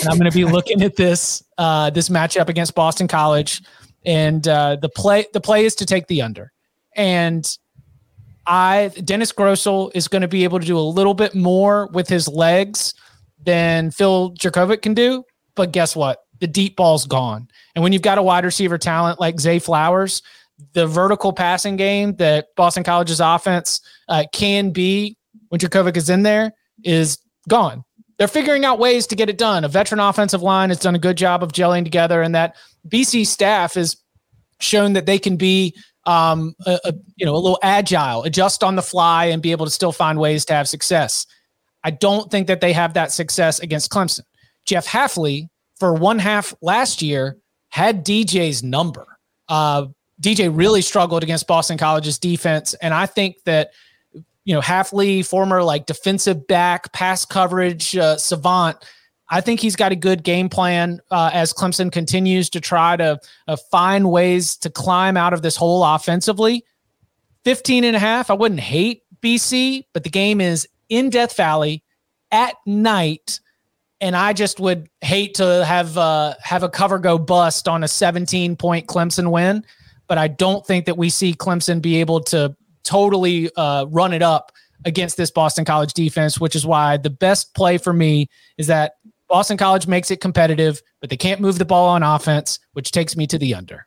and I'm going to be looking at this uh, this matchup against Boston College, and uh, the play the play is to take the under, and I Dennis Grosel is going to be able to do a little bit more with his legs than Phil Jurkovec can do, but guess what? The deep ball's gone, and when you've got a wide receiver talent like Zay Flowers, the vertical passing game that Boston College's offense uh, can be when Jurkovec is in there is gone they're figuring out ways to get it done. A veteran offensive line has done a good job of gelling together, and that BC staff has shown that they can be, um, a, a, you know, a little agile, adjust on the fly, and be able to still find ways to have success. I don't think that they have that success against Clemson. Jeff Hafley, for one half last year, had DJ's number. Uh, DJ really struggled against Boston College's defense, and I think that you know, Hafley, former like defensive back, pass coverage uh, savant. I think he's got a good game plan uh, as Clemson continues to try to uh, find ways to climb out of this hole offensively. 15 and a half, I wouldn't hate BC, but the game is in Death Valley at night. And I just would hate to have uh, have a cover go bust on a 17 point Clemson win. But I don't think that we see Clemson be able to totally uh, run it up against this Boston College defense, which is why the best play for me is that Boston College makes it competitive, but they can't move the ball on offense, which takes me to the under.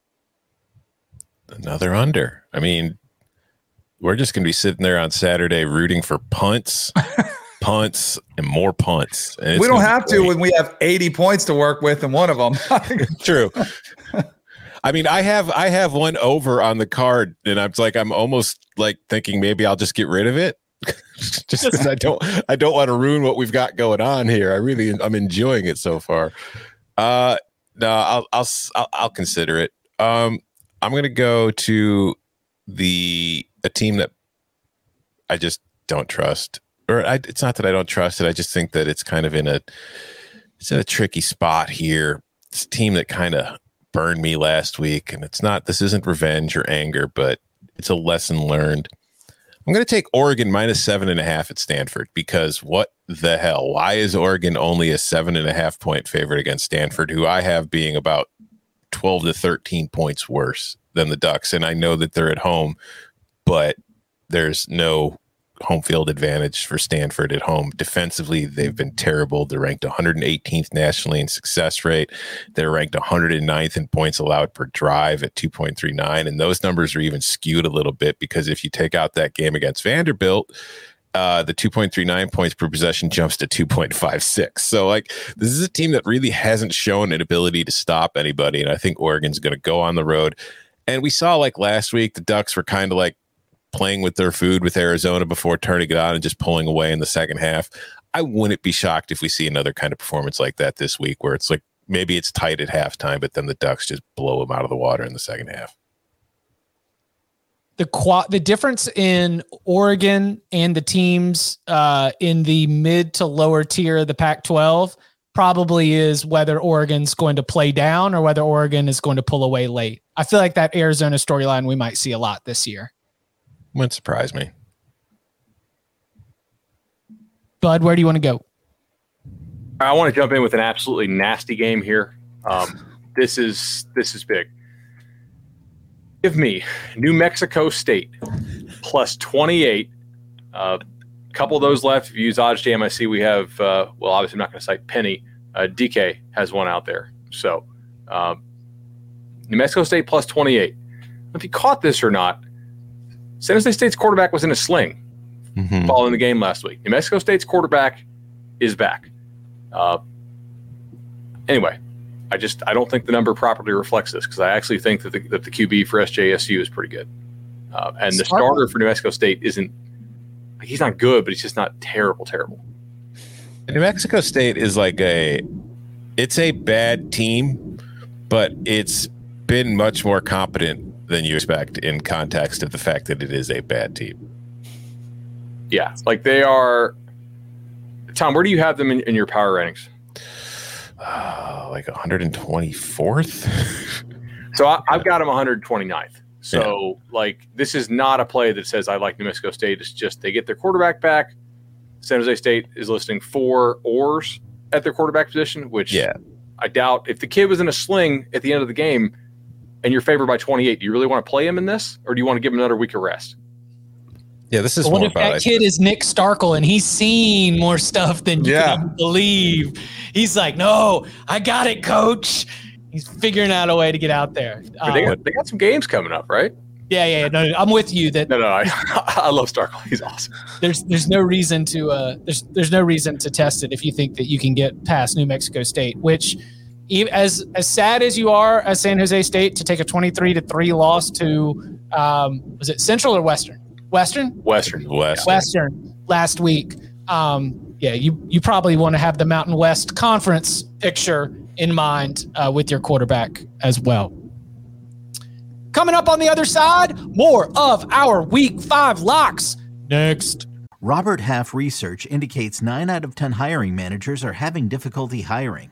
Another under. I mean, we're just going to be sitting there on Saturday rooting for punts, punts, and more punts. And we don't have to when we have 80 points to work with in one of them. True. I mean, I have I have one over on the card, and I'm like I'm almost like thinking maybe I'll just get rid of it. just because I don't I don't want to ruin what we've got going on here. I really I'm enjoying it so far. Uh no, I'll I'll I'll, I'll consider it. Um I'm going to go to the a team that I just don't trust. Or I, it's not that I don't trust it. I just think that it's kind of in a it's in a tricky spot here. It's a team that kind of burned me last week, and it's not. This isn't revenge or anger, but it's a lesson learned. I'm going to take Oregon minus seven and a half at Stanford because what the hell? Why is Oregon only a seven and a half point favorite against Stanford, who I have being about 12 to 13 points worse than the Ducks? And I know that they're at home, but there's no home field advantage for Stanford at home. Defensively, they've been terrible. They're ranked 118th nationally in success rate. They're ranked 109th in points allowed per drive at 2.39. And those numbers are even skewed a little bit because if you take out that game against Vanderbilt, uh, the 2.39 points per possession jumps to 2.56. So, like, this is a team that really hasn't shown an ability to stop anybody. And I think Oregon's going to go on the road. And we saw, like, last week, the Ducks were kind of like playing with their food with Arizona before turning it on and just pulling away in the second half. I wouldn't be shocked if we see another kind of performance like that this week where it's like maybe it's tight at halftime, but then the Ducks just blow them out of the water in the second half. The quad, the difference in Oregon and the teams uh, in the mid to lower tier of the Pac 12 probably is whether Oregon's going to play down or whether Oregon is going to pull away late. I feel like that Arizona storyline we might see a lot this year. Wouldn't surprise me. Bud, where do you want to go? I want to jump in with an absolutely nasty game here. Um, this is this is big. Give me New Mexico State plus twenty eight. A uh, couple of those left. If you use OddsJam, I see we have. Uh, well, obviously, I'm not going to cite Penny. Uh, DK has one out there. So, um, New Mexico State plus twenty eight. If you caught this or not, San Jose State's quarterback was in a sling mm-hmm. following the game last week. New Mexico State's quarterback is back. Uh, anyway, I just I don't think the number properly reflects this because I actually think that the, that the QB for SJSU is pretty good, uh, and the starter for New Mexico State isn't. He's not good, but he's just not terrible. Terrible. New Mexico State is like a, it's a bad team, but it's been much more competent than you expect in context of the fact that it is a bad team. Yeah, like they are. Tom, where do you have them in, in your power rankings? Uh, like 124th. so I, have got them 129th. So yeah. like this is not a play that says I like New Mexico State. It's just they get their quarterback back. San Jose State is listing four ors. at their quarterback position, which Yeah. I doubt. If the kid was in a sling at the end of the game and you're favored by 28, do you really want to play him in this, or do you want to give him another week of rest? Yeah, this is But what more if that kid is Nick Starkel and he's seen more stuff than you Yeah. can believe? He's like, no, I got it, coach. He's figuring out a way to get out there. But they, Um, got, they got some games coming up, right? yeah, yeah, yeah. No, no, I'm with you that No, no, I, I love Starkel. He's awesome. there's there's no reason to uh there's there's no reason to test it if you think that you can get past New Mexico State, which as as sad as you are as San Jose State to take a 23 to 3 loss to um was it Central or Western? Western? Western. West. Western last week. Um, yeah, you you probably want to have the Mountain West Conference picture in mind uh, with your quarterback as well. Coming up on the other side, more of our Week Five locks next. Robert Half research indicates 9 out of 10 hiring managers are having difficulty hiring.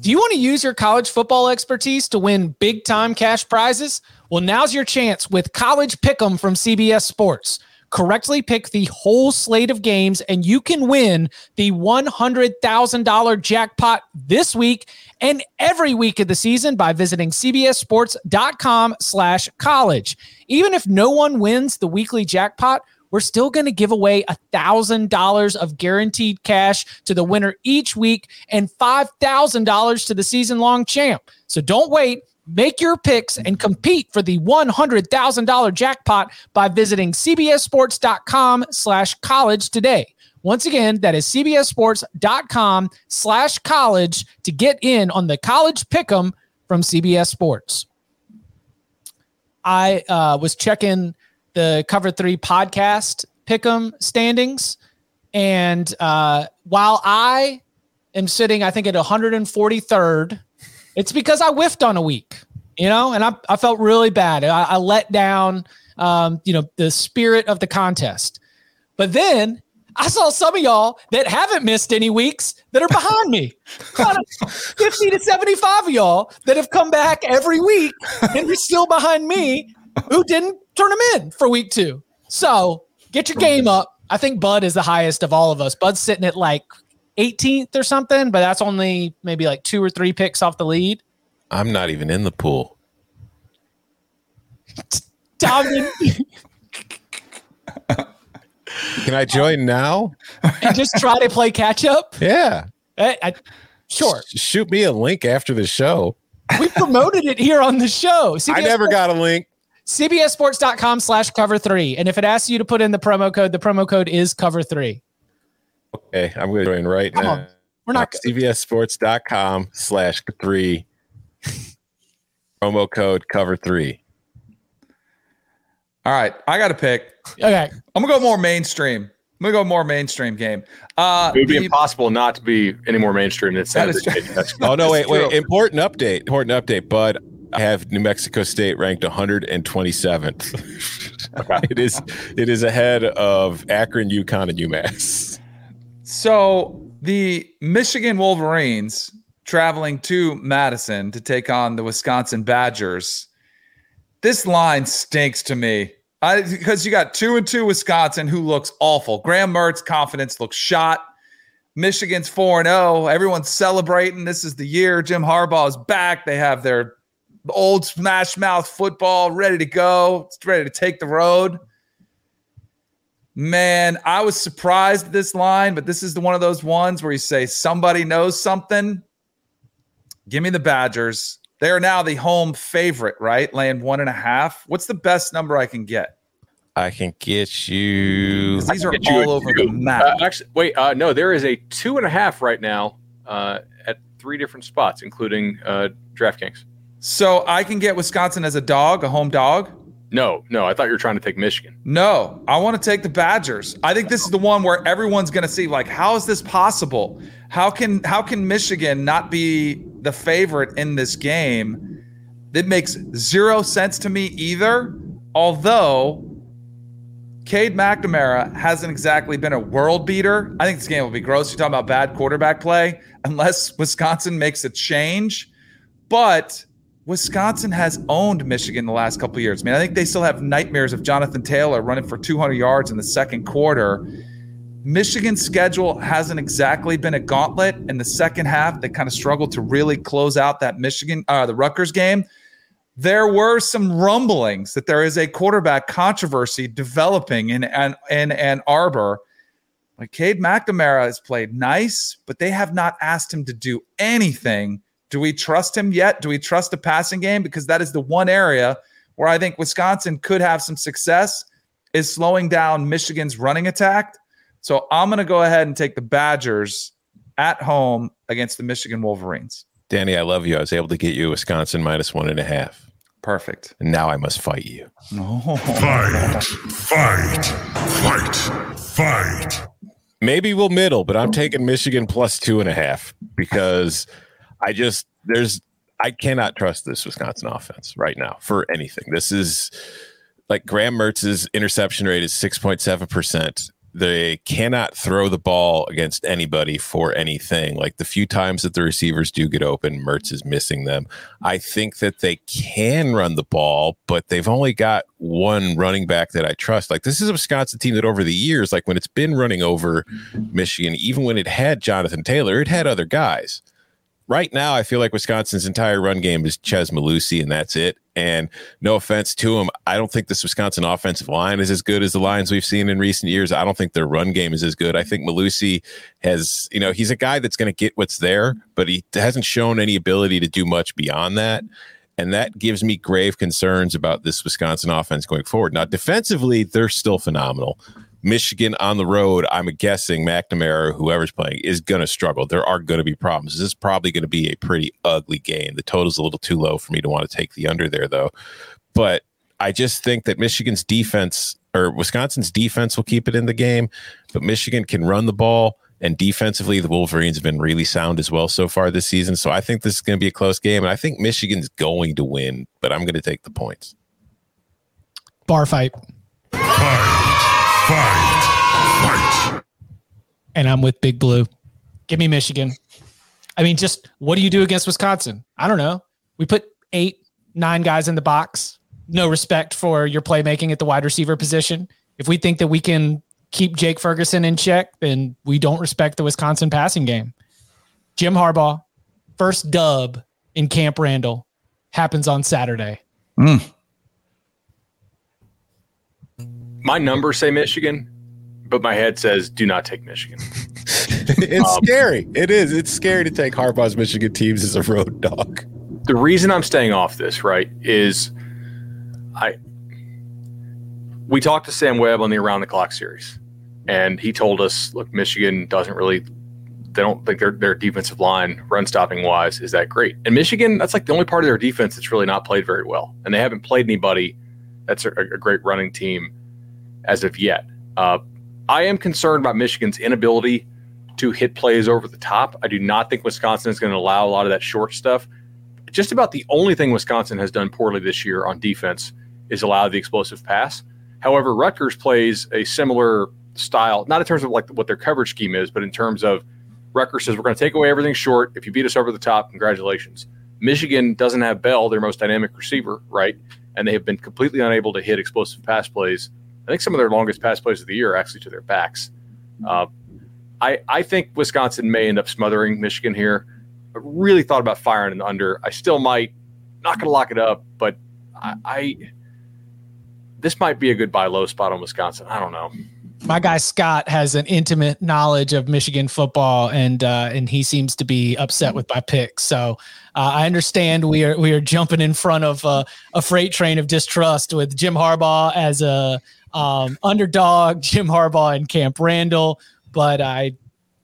do you want to use your college football expertise to win big time cash prizes? Well, now's your chance with College Pick'em from CBS Sports. Correctly pick the whole slate of games, and you can win the $100,000 jackpot this week and every week of the season by visiting cbssports.com slash college. Even if no one wins the weekly jackpot, we're still going to give away a $1,000 of guaranteed cash to the winner each week and $5,000 to the season long champ. So don't wait. Make your picks and compete for the $100,000 jackpot by visiting cbssports.com slash college today. Once again, that is cbssports.com slash college to get in on the college pick'em from CBS Sports. I uh, was checking the Cover Three podcast pick'em standings, and uh, while I am sitting, I think at 143rd, it's because I whiffed on a week, you know, and I, I felt really bad. I, I let down, um, you know, the spirit of the contest. But then I saw some of y'all that haven't missed any weeks that are behind me. 50 to 75 of y'all that have come back every week and are still behind me who didn't turn them in for week two. So get your game up. I think Bud is the highest of all of us. Bud's sitting at like 18th or something, but that's only maybe like two or three picks off the lead. I'm not even in the pool. Can I join now? and just try to play catch up. Yeah. I, I, sure. S- Shoot me a link after the show. We promoted it here on the show. I never got a link. cbssports.com slash cover three. And if it asks you to put in the promo code, the promo code is cover three. Okay, I'm going to join right Come now. on. We're not CBSSports.com slash three. Promo code cover three. All right, I got to pick. okay. I'm gonna go more mainstream. I'm gonna go more mainstream game. Uh, It would be the- impossible not to be any more mainstream than San That Jose is State. That's Oh no! Wait, wait! Important update! Important update, Bud. I have New Mexico State ranked 127th. it is it is ahead of Akron, UConn, and UMass. So the Michigan Wolverines traveling to Madison to take on the Wisconsin Badgers. This line stinks to me. Because you got two and two Wisconsin who looks awful. Graham Mertz confidence looks shot. Michigan's 4 and 0. Everyone's celebrating. This is the year Jim Harbaugh is back. They have their old smash mouth football ready to go. It's ready to take the road. Man, I was surprised at this line, but this is the one of those ones where you say somebody knows something. Give me the Badgers. They are now the home favorite, right? Laying one and a half. What's the best number I can get? I can get you. These are Get you all over two. the map. Uh, actually, wait, uh, no, there is a two and a half right now uh, at three different spots, including uh, DraftKings. So I can get Wisconsin as a dog, a home dog. No, no, I thought you were trying to take Michigan. No, I want to take the Badgers. I think this is the one where everyone's going to see like how is this possible? How can how can Michigan not be the favorite in this game? It makes zero sense to me either. Although Cade McNamara hasn't exactly been a world beater. I think this game will be gross. You're talking about bad quarterback play, unless Wisconsin makes a change. But Wisconsin has owned Michigan the last couple years. Man, I think they still have nightmares of Jonathan Taylor running for 200 yards in the second quarter. Michigan's schedule hasn't exactly been a gauntlet. In the second half, they kind of struggled to really close out that Michigan, uh, the Rutgers game. There were some rumblings that there is a quarterback controversy developing in in, in Ann Arbor. Like Cade McNamara has played nice, but they have not asked him to do anything. Do we trust him yet? Do we trust the passing game? Because that is the one area where I think Wisconsin could have some success is slowing down Michigan's running attack. So I'm going to go ahead and take the Badgers at home against the Michigan Wolverines. Danny, I love you. I was able to get you Wisconsin minus one and a half. Perfect. And now I must fight you. No. Fight, fight, fight, fight. Maybe we'll middle, but I'm taking Michigan plus two and a half because I just there's I cannot trust this Wisconsin offense right now for anything. This is like Graham Mertz's interception rate is 6.7%. They cannot throw the ball against anybody for anything. Like the few times that the receivers do get open, Mertz is missing them. I think that they can run the ball, but they've only got one running back that I trust. Like this is a Wisconsin team that over the years, like when it's been running over Michigan, even when it had Jonathan Taylor, it had other guys right now, I feel like Wisconsin's entire run game is Chez Mellusi, and that's it. And no offense to him, I don't think this Wisconsin offensive line is as good as the lines we've seen in recent years. I don't think their run game is as good. I think Malusi has, you know, he's a guy that's going to get what's there, but he hasn't shown any ability to do much beyond that. And that gives me grave concerns about this Wisconsin offense going forward. Now, defensively, they're still phenomenal. Michigan on the road, I'm guessing McNamara, whoever's playing, is going to struggle. There are going to be problems. This is probably going to be a pretty ugly game. The total's a little too low for me to want to take the under there, though. But I just think that Michigan's defense or Wisconsin's defense will keep it in the game, but Michigan can run the ball. And defensively, the Wolverines have been really sound as well so far this season. So I think this is going to be a close game. And I think Michigan's going to win, but I'm going to take the points. Bar fight. Fight, fight. And I'm with Big Blue. Give me Michigan. I mean, just what do you do against Wisconsin? I don't know. We put eight, nine guys in the box. No respect for your playmaking at the wide receiver position. If we think that we can keep Jake Ferguson in check, then we don't respect the Wisconsin passing game. Jim Harbaugh, first dub in Camp Randall, happens on Saturday. Hmm. My numbers say Michigan, but my head says do not take Michigan. it's um, scary. It is. It's scary to take Harbaugh's Michigan teams as a road dog. The reason I'm staying off this, right, is I we talked to Sam Webb on the Around the Clock series, and he told us, look, Michigan doesn't really they don't think their their defensive line, run stopping wise, is that great. And Michigan, that's like the only part of their defense that's really not played very well. And they haven't played anybody that's a, a great running team as of yet. Uh, I am concerned about Michigan's inability to hit plays over the top. I do not think Wisconsin is going to allow a lot of that short stuff. Just about the only thing Wisconsin has done poorly this year on defense is allow the explosive pass. However, Rutgers plays a similar style, not in terms of like what their coverage scheme is, but in terms of Rutgers says we're going to take away everything short. If you beat us over the top, congratulations. Michigan doesn't have Bell, their most dynamic receiver, right? And they have been completely unable to hit explosive pass plays. I think some of their longest pass plays of the year are actually to their backs. Uh, I, I think Wisconsin may end up smothering Michigan here. I really thought about firing an under. I still might. Not going to lock it up, but I, I this might be a good buy low spot on Wisconsin. I don't know. my guy Scott has an intimate knowledge of Michigan football, and uh, and he seems to be upset with my pick. So uh, I understand we are we are jumping in front of uh, a freight train of distrust with Jim Harbaugh as a um, underdog, Jim Harbaugh and Camp Randall. But I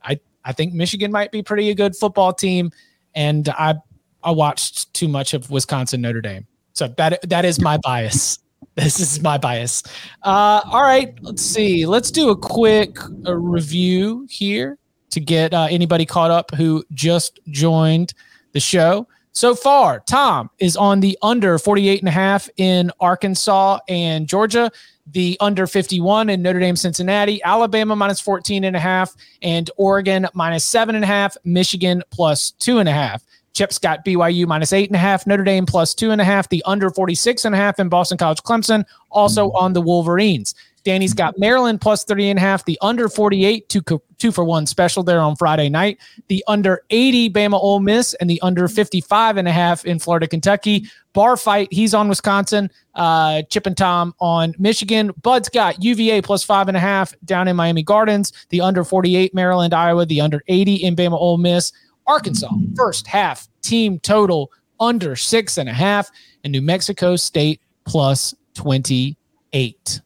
I I think Michigan might be pretty a good football team, and I I watched too much of Wisconsin Notre Dame, so that that is my bias. This is my bias. Uh, all right, let's see. Let's do a quick uh, review here to get uh, anybody caught up who just joined the show. So far, Tom is on the under 48 and a half in Arkansas and Georgia, the under 51 in Notre Dame, Cincinnati, Alabama minus 14 and a half, and Oregon minus seven and a half, Michigan plus two and a half. Chip's got BYU minus eight and a half, Notre Dame plus two and a half, the under 46 and a half in Boston College Clemson, also mm-hmm. on the Wolverines. Danny's got Maryland plus 30 and a half, the under 48, two, two for one special there on Friday night, the under 80 Bama Ole Miss, and the under 55 and a half in Florida, Kentucky. Bar fight, he's on Wisconsin. Uh, Chip and Tom on Michigan. Bud's got UVA plus five and a half down in Miami Gardens, the under 48 Maryland, Iowa, the under 80 in Bama Ole Miss. Arkansas, first half team total under six and a half, and New Mexico State plus 28.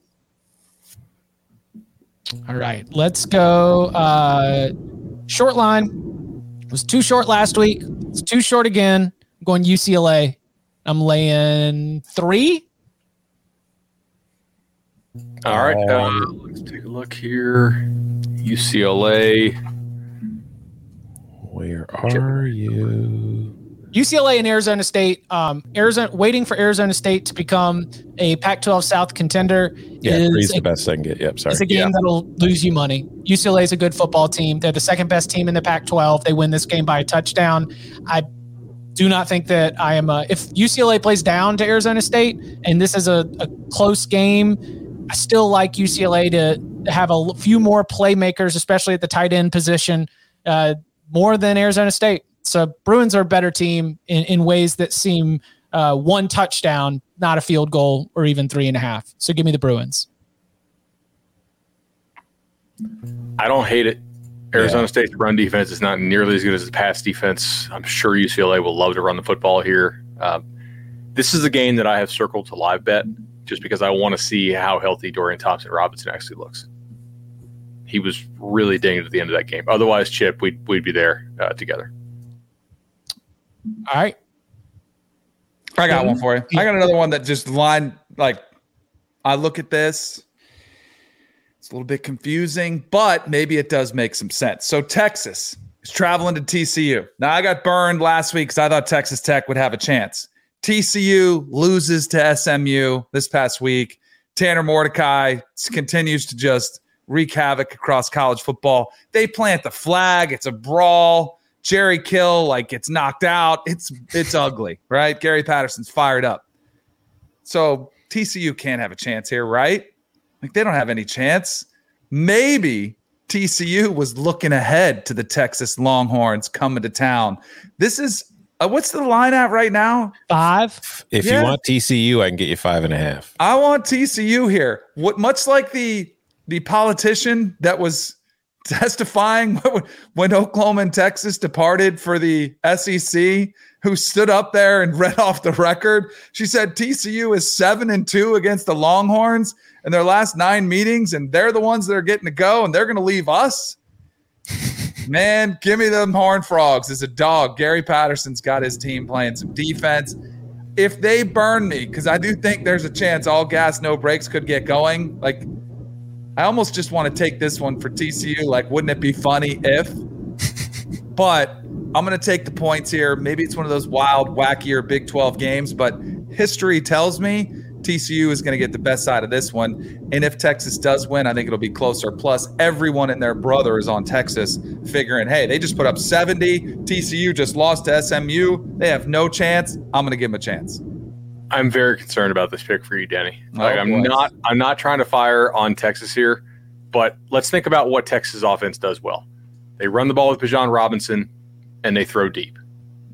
All right, let's go. Uh, short line it was too short last week. It's too short again. I'm going UCLA. I'm laying three. All right, uh, let's take a look here. UCLA. Where are you? UCLA and Arizona State. Um, Arizona waiting for Arizona State to become a Pac-12 South contender. Yeah, is the best I can get. Yep, sorry. It's a game yeah. that'll lose you money. UCLA is a good football team. They're the second best team in the Pac-12. They win this game by a touchdown. I do not think that I am. A, if UCLA plays down to Arizona State and this is a, a close game, I still like UCLA to have a few more playmakers, especially at the tight end position, uh, more than Arizona State. So Bruins are a better team in, in ways that seem uh, one touchdown, not a field goal or even three and a half. So give me the Bruins. I don't hate it. Arizona yeah. State's run defense is not nearly as good as the pass defense. I'm sure UCLA will love to run the football here. Uh, this is a game that I have circled to live bet just because I want to see how healthy Dorian Thompson Robinson actually looks. He was really dinged at the end of that game. Otherwise, Chip, we'd, we'd be there uh, together. All right. I got one for you. I got another one that just line like I look at this. It's a little bit confusing, but maybe it does make some sense. So Texas is traveling to TCU. Now I got burned last week because I thought Texas Tech would have a chance. TCU loses to SMU this past week. Tanner Mordecai continues to just wreak havoc across college football. They plant the flag. It's a brawl. Jerry Kill like gets knocked out. It's it's ugly, right? Gary Patterson's fired up. So TCU can't have a chance here, right? Like they don't have any chance. Maybe TCU was looking ahead to the Texas Longhorns coming to town. This is uh, what's the line at right now? Five. If yeah. you want TCU, I can get you five and a half. I want TCU here. What much like the the politician that was testifying when Oklahoma and Texas departed for the SEC, who stood up there and read off the record. She said TCU is seven and two against the Longhorns in their last nine meetings, and they're the ones that are getting to go, and they're going to leave us. Man, give me them Horn Frogs as a dog. Gary Patterson's got his team playing some defense. If they burn me, because I do think there's a chance all gas, no brakes could get going. Like I almost just want to take this one for TCU. Like, wouldn't it be funny if? but I'm going to take the points here. Maybe it's one of those wild, wackier Big 12 games, but history tells me TCU is going to get the best side of this one. And if Texas does win, I think it'll be closer. Plus, everyone and their brother is on Texas, figuring, hey, they just put up 70. TCU just lost to SMU. They have no chance. I'm going to give them a chance. I'm very concerned about this pick for you, Denny. Oh, I'm not I'm not trying to fire on Texas here, but let's think about what Texas offense does well. They run the ball with Bijan Robinson and they throw deep.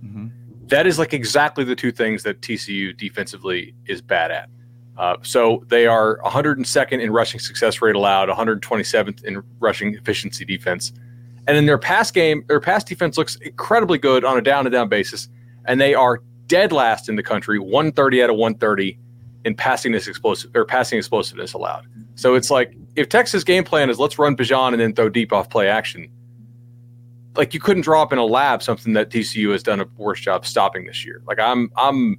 Mm-hmm. That is like exactly the two things that TCU defensively is bad at. Uh, so they are 102nd in rushing success rate allowed, 127th in rushing efficiency defense. And in their pass game, their pass defense looks incredibly good on a down to down basis. And they are dead last in the country, 130 out of 130 in passing this explosive or passing explosiveness allowed. So it's like if Texas game plan is let's run Bijan and then throw deep off play action, like you couldn't draw up in a lab something that TCU has done a worse job stopping this year. Like I'm I'm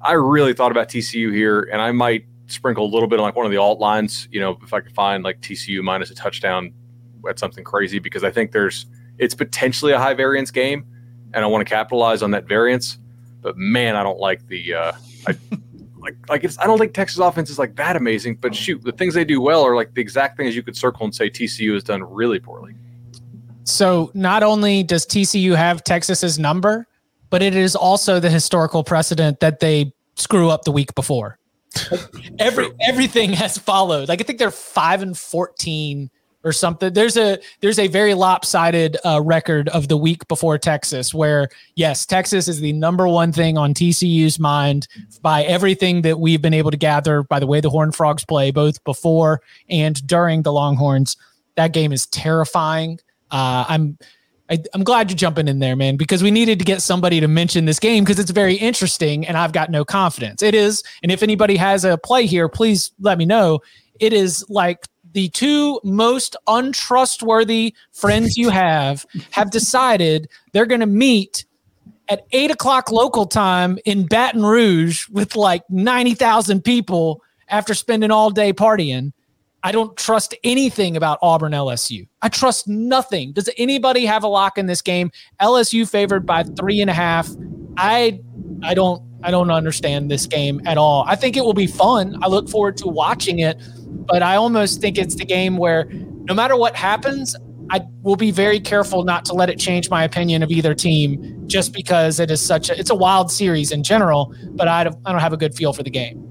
I really thought about TCU here and I might sprinkle a little bit on like one of the alt lines, you know, if I could find like TCU minus a touchdown at something crazy because I think there's it's potentially a high variance game and I want to capitalize on that variance. But man, I don't like the uh I like like it's I don't think Texas offense is like that amazing, but shoot, the things they do well are like the exact things you could circle and say TCU has done really poorly. So not only does TCU have Texas's number, but it is also the historical precedent that they screw up the week before. Every everything has followed. Like I think they're five and fourteen or something. There's a there's a very lopsided uh, record of the week before Texas, where yes, Texas is the number one thing on TCU's mind by everything that we've been able to gather by the way the Horned Frogs play, both before and during the Longhorns. That game is terrifying. Uh, I'm I, am glad you're jumping in there, man, because we needed to get somebody to mention this game because it's very interesting and I've got no confidence. It is. And if anybody has a play here, please let me know. It is like the two most untrustworthy friends you have have decided they're going to meet at eight o'clock local time in Baton Rouge with like 90,000 people after spending all day partying. I don't trust anything about Auburn LSU. I trust nothing. Does anybody have a lock in this game? LSU favored by three and a half. I I don't I don't understand this game at all. I think it will be fun. I look forward to watching it, but I almost think it's the game where no matter what happens, I will be very careful not to let it change my opinion of either team just because it is such a it's a wild series in general, but I don't, I don't have a good feel for the game.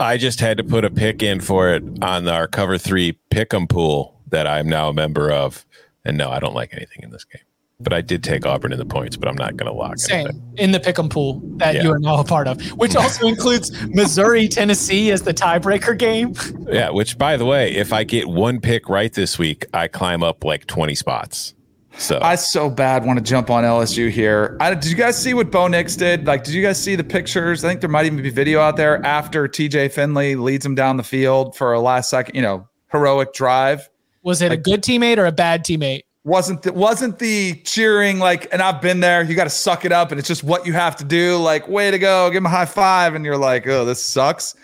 I just had to put a pick in for it on our cover three pick'em pool that I'm now a member of. And no, I don't like anything in this game. But I did take Auburn in the points, but I'm not going to lock Same anything. in the pick'em pool that yeah. you are now a part of, which also includes Missouri, Tennessee as the tiebreaker game. Yeah, which by the way, if I get one pick right this week, I climb up like 20 spots. So I so bad want to jump on LSU here. I, did you guys see what Bo Nix did? Like, did you guys see the pictures? I think there might even be video out there after TJ Finley leads him down the field for a last second, you know, heroic drive. Was it like, a good teammate or a bad teammate? Wasn't the, wasn't the cheering like? And I've been there. You got to suck it up, and it's just what you have to do. Like, way to go, give him a high five, and you're like, oh, this sucks.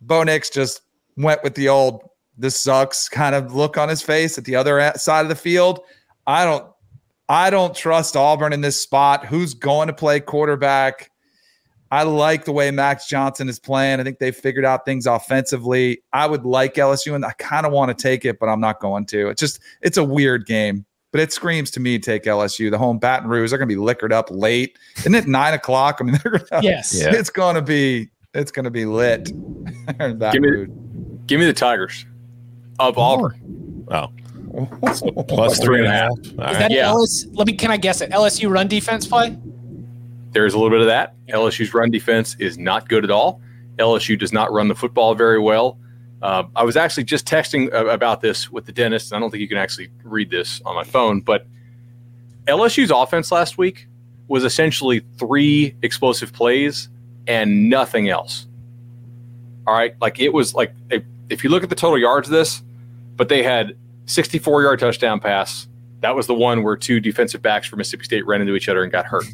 Bo Nix just went with the old "this sucks" kind of look on his face at the other side of the field. I don't I don't trust Auburn in this spot. Who's going to play quarterback? I like the way Max Johnson is playing. I think they've figured out things offensively. I would like LSU, and I kind of want to take it, but I'm not going to. It's just it's a weird game, but it screams to me take LSU. The home Baton Rouge, they're going to be liquored up late. Isn't it nine o'clock? I mean, they're gonna, yes, yeah. it's going to be it's going to be lit. give me, give me the Tigers of Auburn. Oh, so plus three and a half. Is right. that yeah. LS, let me can I guess it? LSU run defense play? There's a little bit of that. LSU's run defense is not good at all. LSU does not run the football very well. Uh, I was actually just texting about this with the dentist. I don't think you can actually read this on my phone, but LSU's offense last week was essentially three explosive plays and nothing else. All right, like it was like if you look at the total yards of this, but they had 64 yard touchdown pass. That was the one where two defensive backs for Mississippi State ran into each other and got hurt.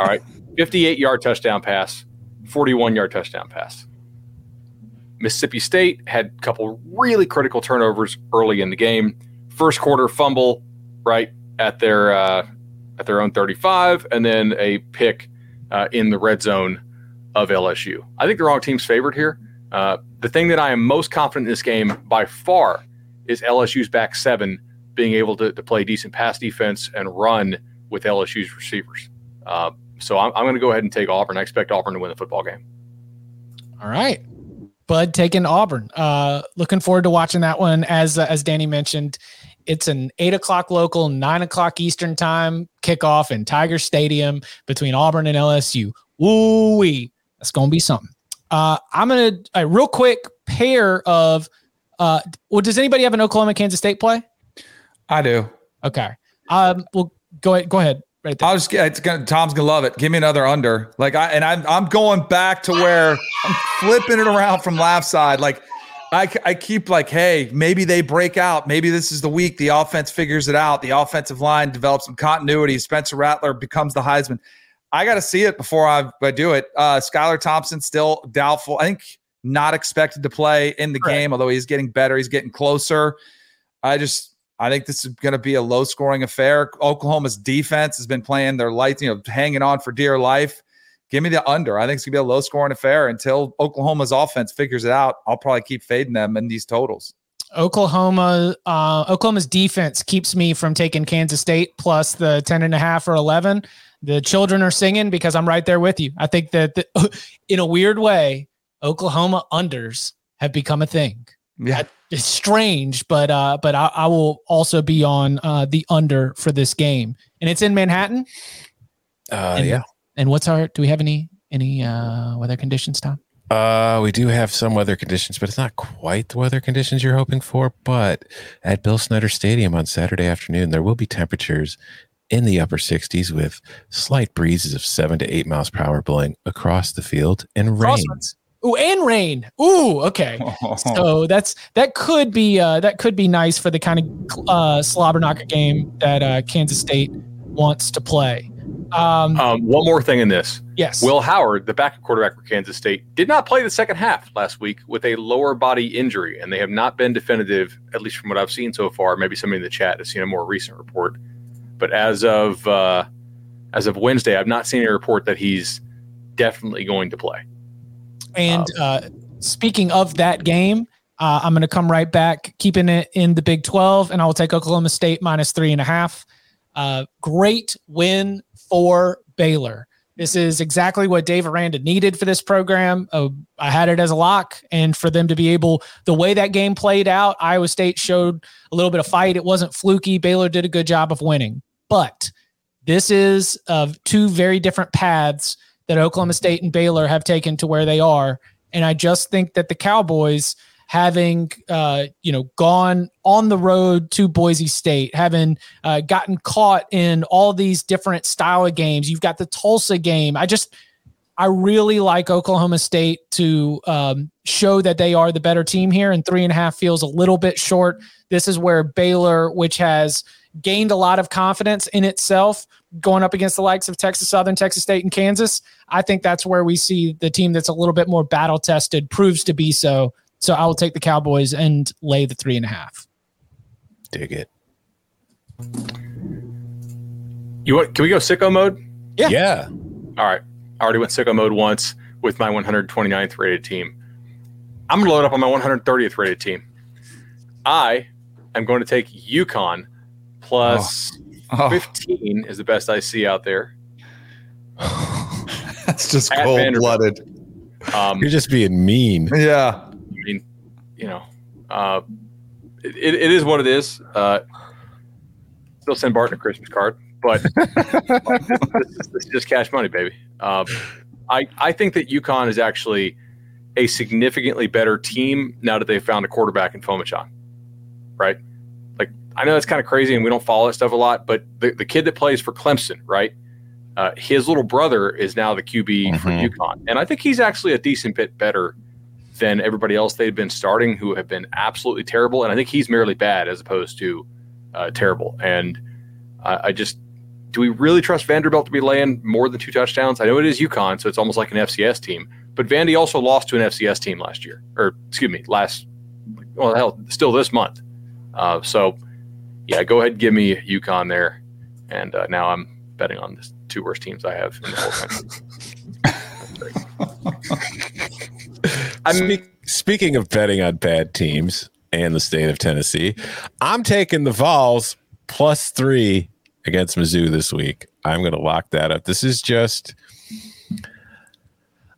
All right. 58 yard touchdown pass, 41 yard touchdown pass. Mississippi State had a couple really critical turnovers early in the game. First quarter fumble, right at their uh, at their own 35, and then a pick uh, in the red zone of LSU. I think the wrong team's favored here. Uh, the thing that I am most confident in this game by far is LSU's back seven being able to, to play decent pass defense and run with LSU's receivers. Uh, so I'm, I'm going to go ahead and take Auburn. I expect Auburn to win the football game. All right. Bud taking Auburn. Uh, looking forward to watching that one. As uh, as Danny mentioned, it's an eight o'clock local, nine o'clock Eastern time kickoff in Tiger Stadium between Auburn and LSU. Woo wee, that's gonna be something. Uh, I'm gonna a real quick pair of. Uh, well, does anybody have an Oklahoma Kansas State play? I do. Okay. Um, well, go ahead. Go ahead. Right there. I'll just get. Gonna. Tom's gonna love it. Give me another under. Like I and I'm I'm going back to where I'm flipping it around from left side. Like I, I keep like, hey, maybe they break out. Maybe this is the week the offense figures it out. The offensive line develops some continuity. Spencer Rattler becomes the Heisman. I got to see it before I, I do it. Uh, Skylar Thompson still doubtful. I think not expected to play in the game, although he's getting better. He's getting closer. I just, I think this is going to be a low scoring affair. Oklahoma's defense has been playing their lights, you know, hanging on for dear life. Give me the under. I think it's gonna be a low scoring affair until Oklahoma's offense figures it out. I'll probably keep fading them in these totals. Oklahoma, uh, Oklahoma's defense keeps me from taking Kansas State plus the 10 and a half or 11. The children are singing because I'm right there with you. I think that the, in a weird way, Oklahoma unders have become a thing. Yeah. It's strange, but uh, but I, I will also be on uh, the under for this game, and it's in Manhattan. Uh, and, yeah. And what's our? Do we have any any uh, weather conditions, Tom? Uh, we do have some weather conditions, but it's not quite the weather conditions you're hoping for. But at Bill Snyder Stadium on Saturday afternoon, there will be temperatures in the upper 60s with slight breezes of seven to eight miles per hour blowing across the field and rain. Ooh, and rain. Ooh, okay. So that's that could be uh, that could be nice for the kind of uh, slobber knocker game that uh, Kansas State wants to play. Um, um, one more thing in this. Yes. Will Howard, the backup quarterback for Kansas State, did not play the second half last week with a lower body injury, and they have not been definitive, at least from what I've seen so far. Maybe somebody in the chat has seen a more recent report, but as of uh, as of Wednesday, I've not seen a report that he's definitely going to play. And uh, speaking of that game, uh, I'm going to come right back, keeping it in the Big 12, and I will take Oklahoma State minus three and a half. Uh, great win for Baylor. This is exactly what Dave Aranda needed for this program. Uh, I had it as a lock, and for them to be able, the way that game played out, Iowa State showed a little bit of fight. It wasn't fluky. Baylor did a good job of winning, but this is of two very different paths that Oklahoma State and Baylor have taken to where they are, and I just think that the Cowboys having uh, you know gone on the road to Boise State, having uh, gotten caught in all these different style of games. You've got the Tulsa game. I just I really like Oklahoma State to um, show that they are the better team here, and three and a half feels a little bit short. This is where Baylor, which has gained a lot of confidence in itself, going up against the likes of Texas Southern, Texas State, and Kansas. I think that's where we see the team that's a little bit more battle tested proves to be so so I will take the Cowboys and lay the three and a half. Dig it. You want? Can we go sicko mode? Yeah. Yeah. All right. I already went sicko mode once with my 129th rated team. I'm gonna load up on my 130th rated team. I am going to take UConn plus oh. Oh. 15 is the best I see out there. That's just cold blooded. Um, You're just being mean. Yeah I mean, you know, uh, it, it is what it is. Uh, still send Barton a Christmas card, but this, is just cash money, baby. Um, I I think that UConn is actually a significantly better team now that they've found a quarterback in Phommachanh, right? Like I know that's kind of crazy, and we don't follow that stuff a lot, but the, the kid that plays for Clemson, right? Uh, his little brother is now the QB mm-hmm. for UConn, and I think he's actually a decent bit better than everybody else they've been starting who have been absolutely terrible. And I think he's merely bad as opposed to uh, terrible. And I, I just, do we really trust Vanderbilt to be laying more than two touchdowns? I know it is UConn, so it's almost like an FCS team. But Vandy also lost to an FCS team last year, or excuse me, last, well, hell, still this month. Uh, so, yeah, go ahead and give me UConn there. And uh, now I'm betting on the two worst teams I have in the whole country. Speak, speaking of betting on bad teams and the state of Tennessee, I'm taking the Vols plus three against Mizzou this week. I'm going to lock that up. This is just.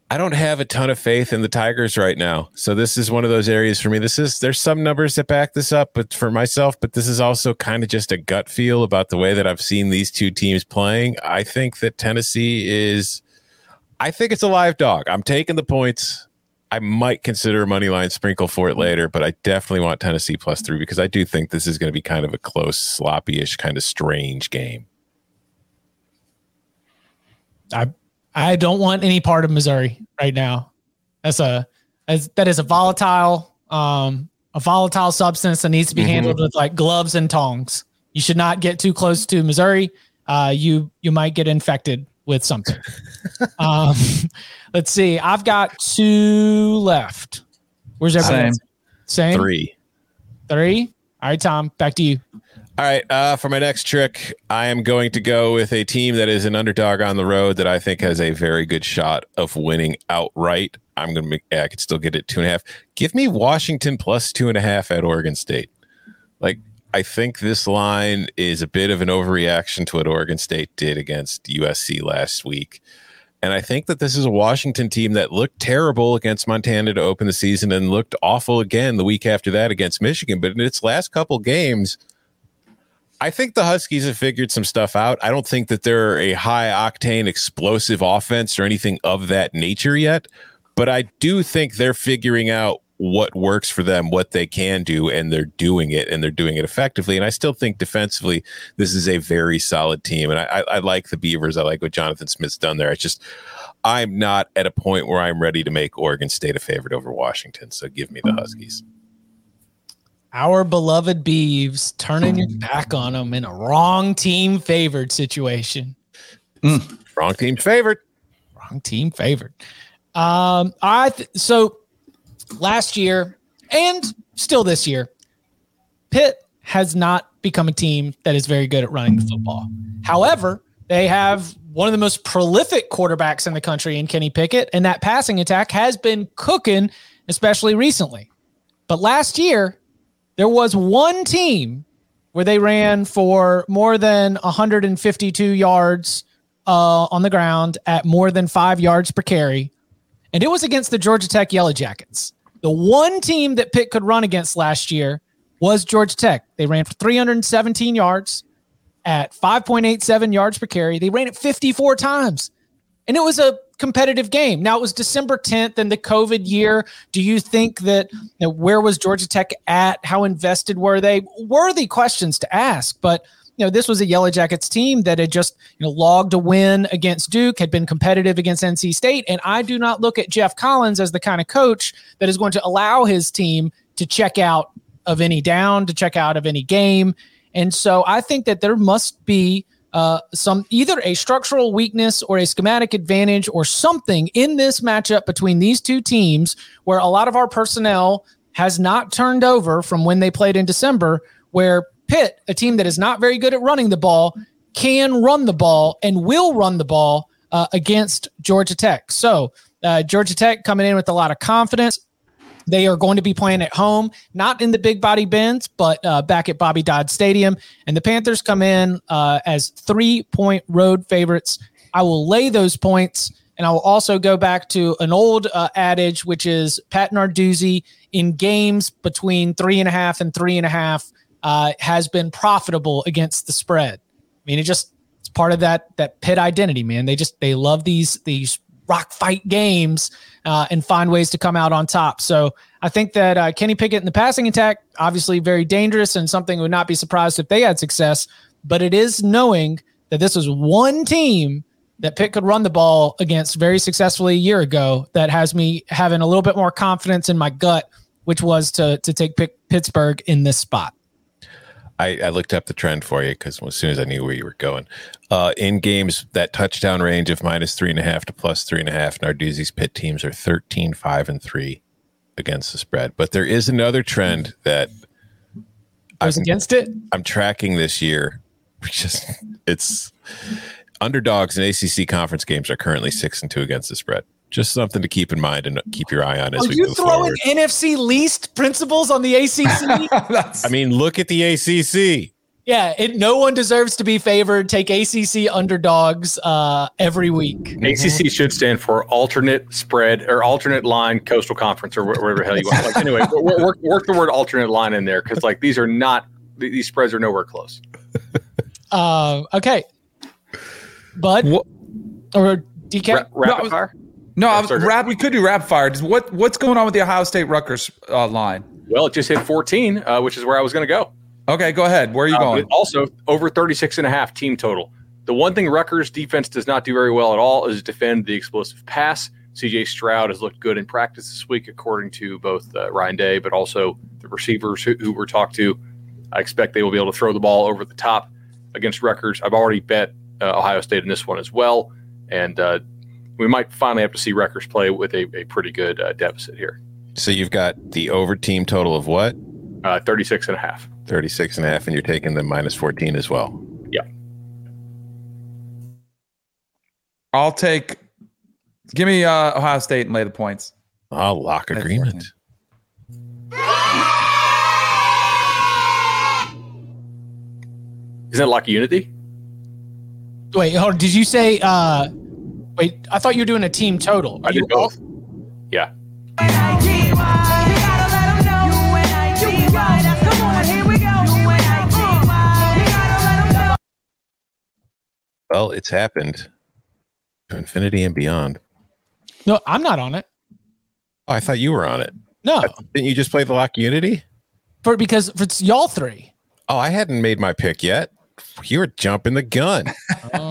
I don't have a ton of faith in the Tigers right now. So this is one of those areas for me. This is there's some numbers that back this up, but for myself, but this is also kind of just a gut feel about the way that I've seen these two teams playing. I think that Tennessee is I think it's a live dog. I'm taking the points I might consider a money line sprinkle for it later, but I definitely want Tennessee plus three because I do think this is going to be kind of a close, sloppy-ish, kind of strange game. I I don't want any part of Missouri right now. That's a as that is a volatile um a volatile substance that needs to be Mm-hmm. handled with like gloves and tongs. You should not get too close to Missouri. Uh, you you might get infected with something. um, let's see. I've got two left. Where's everybody? Same. Same. Three. Three. All right, Tom. Back to you. All right. Uh, for my next trick, I am going to go with a team that is an underdog on the road that I think has a very good shot of winning outright. I'm going to make, I could still get it two and a half. Give me Washington plus two and a half at Oregon State. Like, I think this line is a bit of an overreaction to what Oregon State did against USC last week. And I think that this is a Washington team that looked terrible against Montana to open the season and looked awful again the week after that against Michigan. But in its last couple games, I think the Huskies have figured some stuff out. I don't think that they're a high octane explosive offense or anything of that nature yet, but I do think they're figuring out what works for them, what they can do, and they're doing it and they're doing it effectively. And I still think defensively, this is a very solid team. And I, I, I like the Beavers. I like what Jonathan Smith's done there. It's just I'm not at a point where I'm ready to make Oregon State a favorite over Washington. So give me the Huskies. Our beloved Beeves turning your back on them in a wrong team favored situation. Wrong team favored. Wrong team favored. Um, I th- so last year and still this year, Pitt has not become a team that is very good at running the football. However, they have one of the most prolific quarterbacks in the country in Kenny Pickett, and that passing attack has been cooking, especially recently. But last year, there was one team where they ran for more than 152 yards uh, on the ground at more than five yards per carry. And it was against the Georgia Tech Yellow Jackets. The one team that Pitt could run against last year was Georgia Tech. They ran for 317 yards at 5.87 yards per carry. They ran it 54 times. And it was a competitive game. Now it was December 10th and the COVID year. Do you think that you know, where was Georgia Tech at? How invested were they? Worthy questions to ask, but you know, this was a Yellow Jackets team that had just, you know, logged a win against Duke, had been competitive against NC State. And I do not look at Geoff Collins as the kind of coach that is going to allow his team to check out of any down, to check out of any game. And so I think that there must be uh, some either a structural weakness or a schematic advantage or something in this matchup between these two teams where a lot of our personnel has not turned over from when they played in December, where Pitt, a team that is not very good at running the ball, can run the ball and will run the ball uh, against Georgia Tech. So uh, Georgia Tech coming in with a lot of confidence. They are going to be playing at home, not in the big body Benz, but uh, back at Bobby Dodd Stadium. And the Panthers come in uh, as three point road favorites. I will lay those points. And I will also go back to an old uh, adage, which is Pat Narduzzi in games between three and a half and three and a half uh, has been profitable against the spread. I mean, it just it's part of that that Pitt identity, man. They just they love these these rock fight games uh, and find ways to come out on top. So I think that uh, Kenny Pickett in the passing attack, obviously very dangerous and something would not be surprised if they had success. But it is knowing that this was one team that Pitt could run the ball against very successfully a year ago that has me having a little bit more confidence in my gut, which was to to take Pitt, Pittsburgh in this spot. I, I looked up the trend for you because as soon as I knew where you were going, uh, in games that touchdown range of minus three and a half to plus three and a half, Narduzzi's Pitt teams are 13, 5, and 3 against the spread. But there is another trend that Goes against it. I'm tracking this year. Which is it's underdogs in ACC conference games are currently six and two against the spread. Just something to keep in mind and keep your eye on as Are we you move throwing forward. NFC least principles on the ACC? I mean, look at the ACC. yeah, it, no one deserves to be favored. Take ACC underdogs uh, every week. ACC should stand for alternate spread or alternate line coastal conference or whatever the hell you want. Like, anyway, work, work, work the word alternate line in there because like these are not these spreads are nowhere close. Uh, okay, Bud or DK. Ra- rapid fire. No, I was, rap. We could do rap fire. What what's going on with the Ohio State Rutgers uh, line? Well, it just hit 14, uh, which is where I was going to go. Okay, go ahead. Where are you Uh, going? also over 36 and a half team total. The one thing Rutgers defense does not do very well at all is defend the explosive pass. CJ Stroud has looked good in practice this week, according to both uh, Ryan Day, but also the receivers who, who were talked to. I expect they will be able to throw the ball over the top against Rutgers. I've already bet uh, Ohio State in this one as well. And uh, we might finally have to see Rutgers play with a, a pretty good uh, deficit here. So you've got the over team total of what? Uh, 36 and a half. 36 and a half, and you're taking the minus 14 as well. Yeah. I'll take. Give me uh, Ohio State and lay the points. I'll lock Lay agreement. 14. Isn't it like Unity? Wait, hold on. Did you say? uh Wait, I thought you were doing a team total. Are I did you both. Yeah. Well, it's happened to infinity and beyond. No, I'm not on it. Oh, I thought you were on it. No, Didn't you just play the lock unity? for because for it's y'all three. Oh, I hadn't made my pick yet. You were jumping the gun. Oh.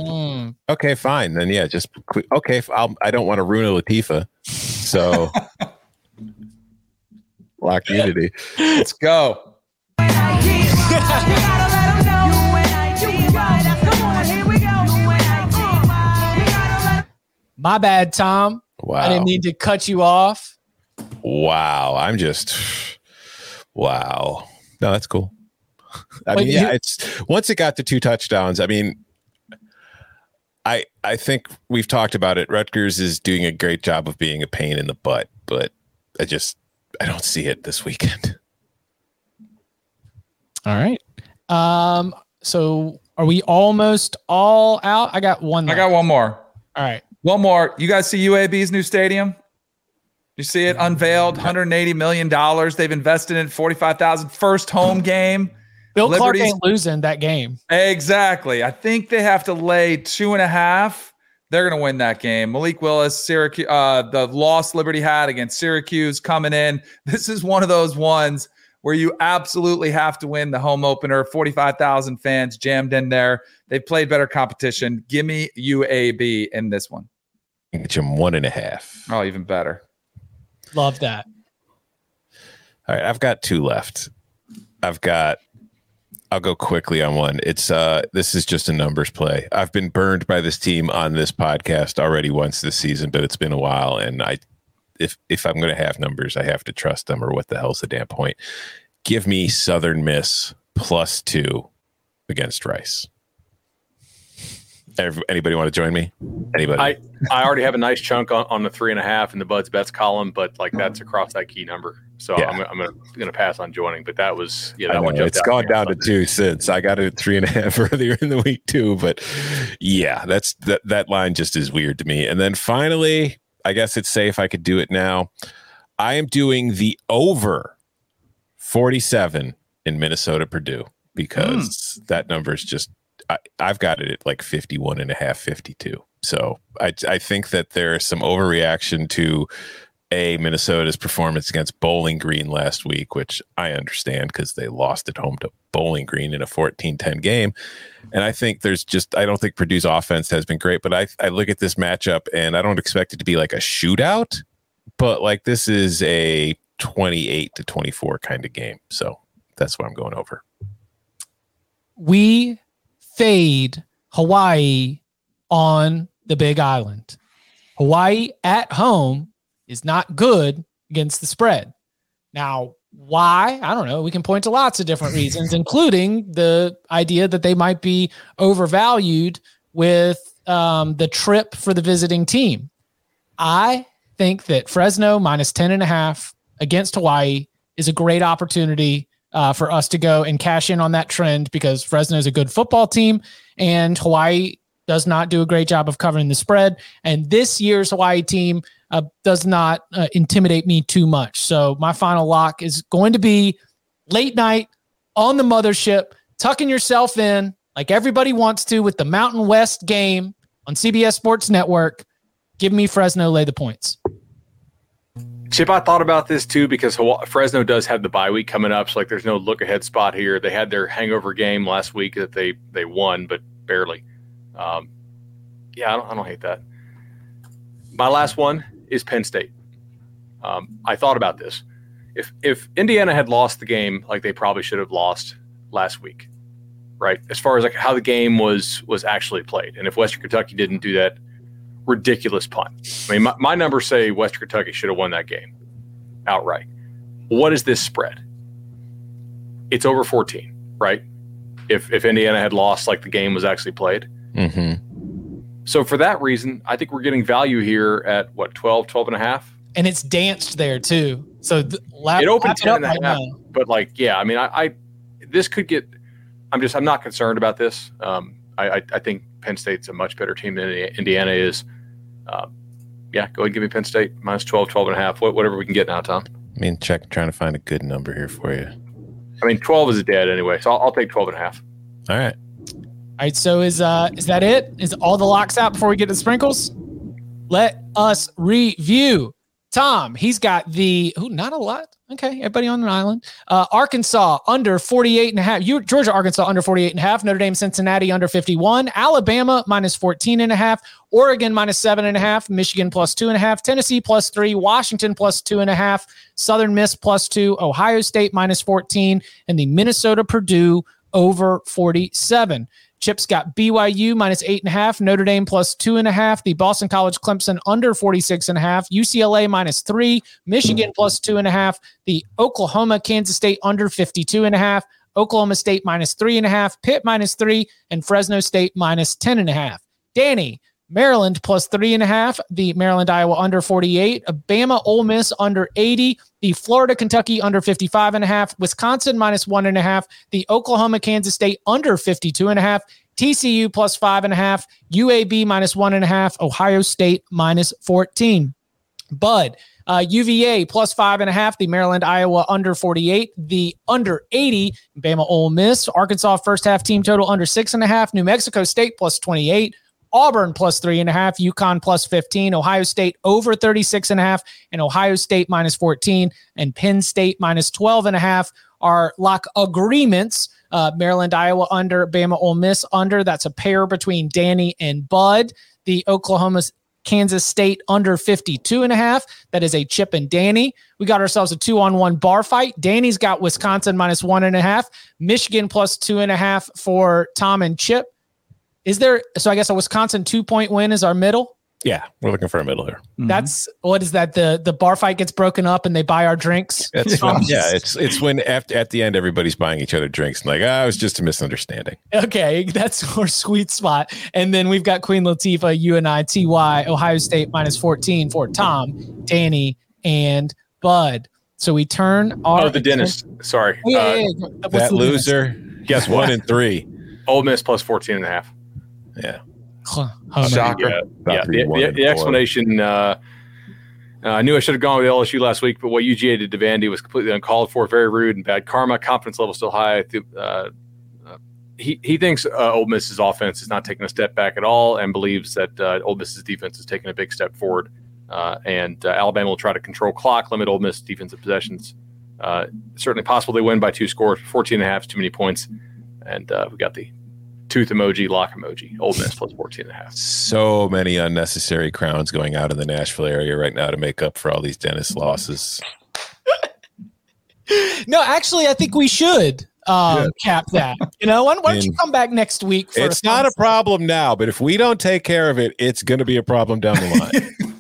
Um, okay, fine. Then yeah, just. Okay, f- I'll, I don't want to ruin a Latifah, so lock unity. Let's go. my bad, Tom. Wow. I didn't mean to cut you off. wow. I'm just wow. No, that's cool. I Wait, mean, yeah, you- it's once it got to two touchdowns. I mean, I I think we've talked about it. Rutgers is doing a great job of being a pain in the butt, but I just I don't see it this weekend. All right. Um. So are we almost all out? I got one. I got one more. All right. One more. You guys see UAB's new stadium? You see it unveiled, 180 million dollars. They've invested in 45,000 first home game. Bill Clark ain't losing that game. Exactly. I think they have to lay two and a half. They're going to win that game. Malik Willis, Syracuse, uh, the loss Liberty had against Syracuse coming in. This is one of those ones where you absolutely have to win the home opener. 45,000 fans jammed in there. They played better competition. Give me UAB in this one. Get you one and a half. Oh, even better. Love that. All right, I've got two left. I've got I'll go quickly on one. It's uh this is just a numbers play. I've been burned by this team on this podcast already once this season, but it's been a while and I if if I'm going to have numbers, I have to trust them or what the hell's the damn point. Give me Southern Miss plus 2 against Rice. Every, anybody want to join me? Anybody? I, I already have a nice chunk on, on the three and a half in the Buds bets column, but like that's across that key number. So Yeah. I'm, I'm gonna gonna pass on joining. But that was yeah, I that one know, jumped it's out gone down to two since I got it at three and a half earlier in the week too. But yeah, that's that that line just is weird to me. And then finally, I guess it's safe. I could do it now. I am doing the over 47 in Minnesota Purdue because hmm. that number is just I, I've got it at like 51 and a half, 52. So I I think that there is some overreaction to a Minnesota's performance against Bowling Green last week, which I understand because they lost at home to Bowling Green in a 14-10 game. And I think there's just I don't think Purdue's offense has been great, but I I look at this matchup and I don't expect it to be like a shootout, but like this is a 28 to 24 kind of game. So that's what I'm going over. We fade Hawaii on the Big Island. Hawaii at home is not good against the spread. Now, why? I don't know. We can point to lots of different reasons, including the idea that they might be overvalued with um, the trip for the visiting team. I think that Fresno minus 10 and a half against Hawaii is a great opportunity uh, for us to go and cash in on that trend because Fresno is a good football team and Hawaii does not do a great job of covering the spread. And this year's Hawaii team uh, does not uh, intimidate me too much. So my final lock is going to be late night on the mothership, tucking yourself in like everybody wants to with the Mountain West game on CBS Sports Network. Give me Fresno lay the points. Chip, I thought about this too because Fresno does have the bye week coming up. So like, there's no look ahead spot here. They had their hangover game last week that they they won, but barely. Um, yeah, I don't, I don't hate that. My last one is Penn State. Um, I thought about this. If if Indiana had lost the game like they probably should have lost last week, right? As far as like how the game was was actually played, and if Western Kentucky didn't do that ridiculous punt. I mean, my, my numbers say Western Kentucky should have won that game outright. What is this spread? It's over 14, right? If if Indiana had lost like the game was actually played. Mm-hmm. So for that reason, I think we're getting value here at what 12, 12 and a half. And it's danced there too. So th- lap, it opened lap 10 and a right half, now. but like, yeah, I mean, I, I, this could get, I'm just, I'm not concerned about this. Um, I, I, I think Penn State's a much better team than Indiana is. Um, yeah, go ahead and give me Penn State minus 12, 12 and a half, whatever we can get now, Tom. I mean, check trying to find a good number here for you. I mean, 12 is dead anyway, so I'll, I'll take 12 and a half. All right. All right, so is uh is that it? Is all the locks out before we get to sprinkles? Let us review. Tom, he's got the who not a lot. Okay, everybody on an island. Uh Arkansas under 48 and a half. You Georgia, Arkansas under 48 and a half. Notre Dame, Cincinnati under 51. Alabama minus 14 and a half. Oregon minus seven and a half. Michigan plus two and a half. Tennessee plus three. Washington plus two and a half. Southern Miss plus two. Ohio State minus 14. And the Minnesota Purdue over 47. Chips got BYU minus eight and a half, Notre Dame plus two and a half, the Boston College Clemson under 46 and a half, UCLA minus three, Michigan plus two and a half, the Oklahoma Kansas State under 52 and a half, Oklahoma State minus three and a half, Pitt minus three, and Fresno State minus 10 and a half. Danny, Maryland plus three and a half, the Maryland Iowa under 48, Bama Ole Miss under 80, the Florida Kentucky under 55 and a half, Wisconsin minus one and a half, the Oklahoma Kansas State under 52 and a half, TCU plus five and a half, UAB minus one and a half, Ohio State minus 14. Bud, uh, UVA plus five and a half, the Maryland Iowa under 48, the under 80, Bama Ole Miss, Arkansas first half team total under six and a half, New Mexico State plus 28, Auburn plus three and a half, UConn plus 15, Ohio State over 36 and a half, and Ohio State minus 14, and Penn State minus 12 and a half are lock agreements. Uh, Maryland, Iowa under, Bama, Ole Miss under. That's a pair between Danny and Bud. The Oklahoma, Kansas State under 52 and a half. That is a chip and Danny. We got ourselves a two on one bar fight. Danny's got Wisconsin minus one and a half, Michigan plus two and a half for Tom and Chip. Is there so I guess a Wisconsin two point win is our middle? Yeah, we're looking for a middle here. That's what is that? The the bar fight gets broken up and they buy our drinks. It's when, yeah, it's it's when at, at the end everybody's buying each other drinks and like, ah, it was just a misunderstanding. Okay, that's our sweet spot. And then we've got Queen Latifah, UNI, TY, Ohio State minus 14 for Tom, Danny, and Bud. So we turn our Oh, the dentist. Sorry. Oh, yeah, Uh, yeah, yeah. What's that the loser, guess one what? and three. Ole Miss plus 14 and a half. Yeah. Huh. Shocker. Yeah, yeah. The, the- the explanation. Uh, uh, I knew I should have gone with LSU last week, but what UGA did to Vandy was completely uncalled for, very rude and bad karma. Confidence level still high. Uh, uh, he he thinks uh, Ole Miss's offense is not taking a step back at all, and believes that uh, Ole Miss's defense is taking a big step forward. Uh, and uh, Alabama will try to control clock, limit Ole Miss defensive possessions. Uh, certainly possible they win by two scores. 14 and a half is too many points. And uh, we got the tooth emoji, lock emoji. Ole Miss plus 14 and a half. So many unnecessary crowns going out in the Nashville area right now to make up for all these dentist losses. No, actually, I think we should um, cap that. You know, why, why don't you come back next week? For It's not a problem now, but if we don't take care of it, it's going to be a problem down the line.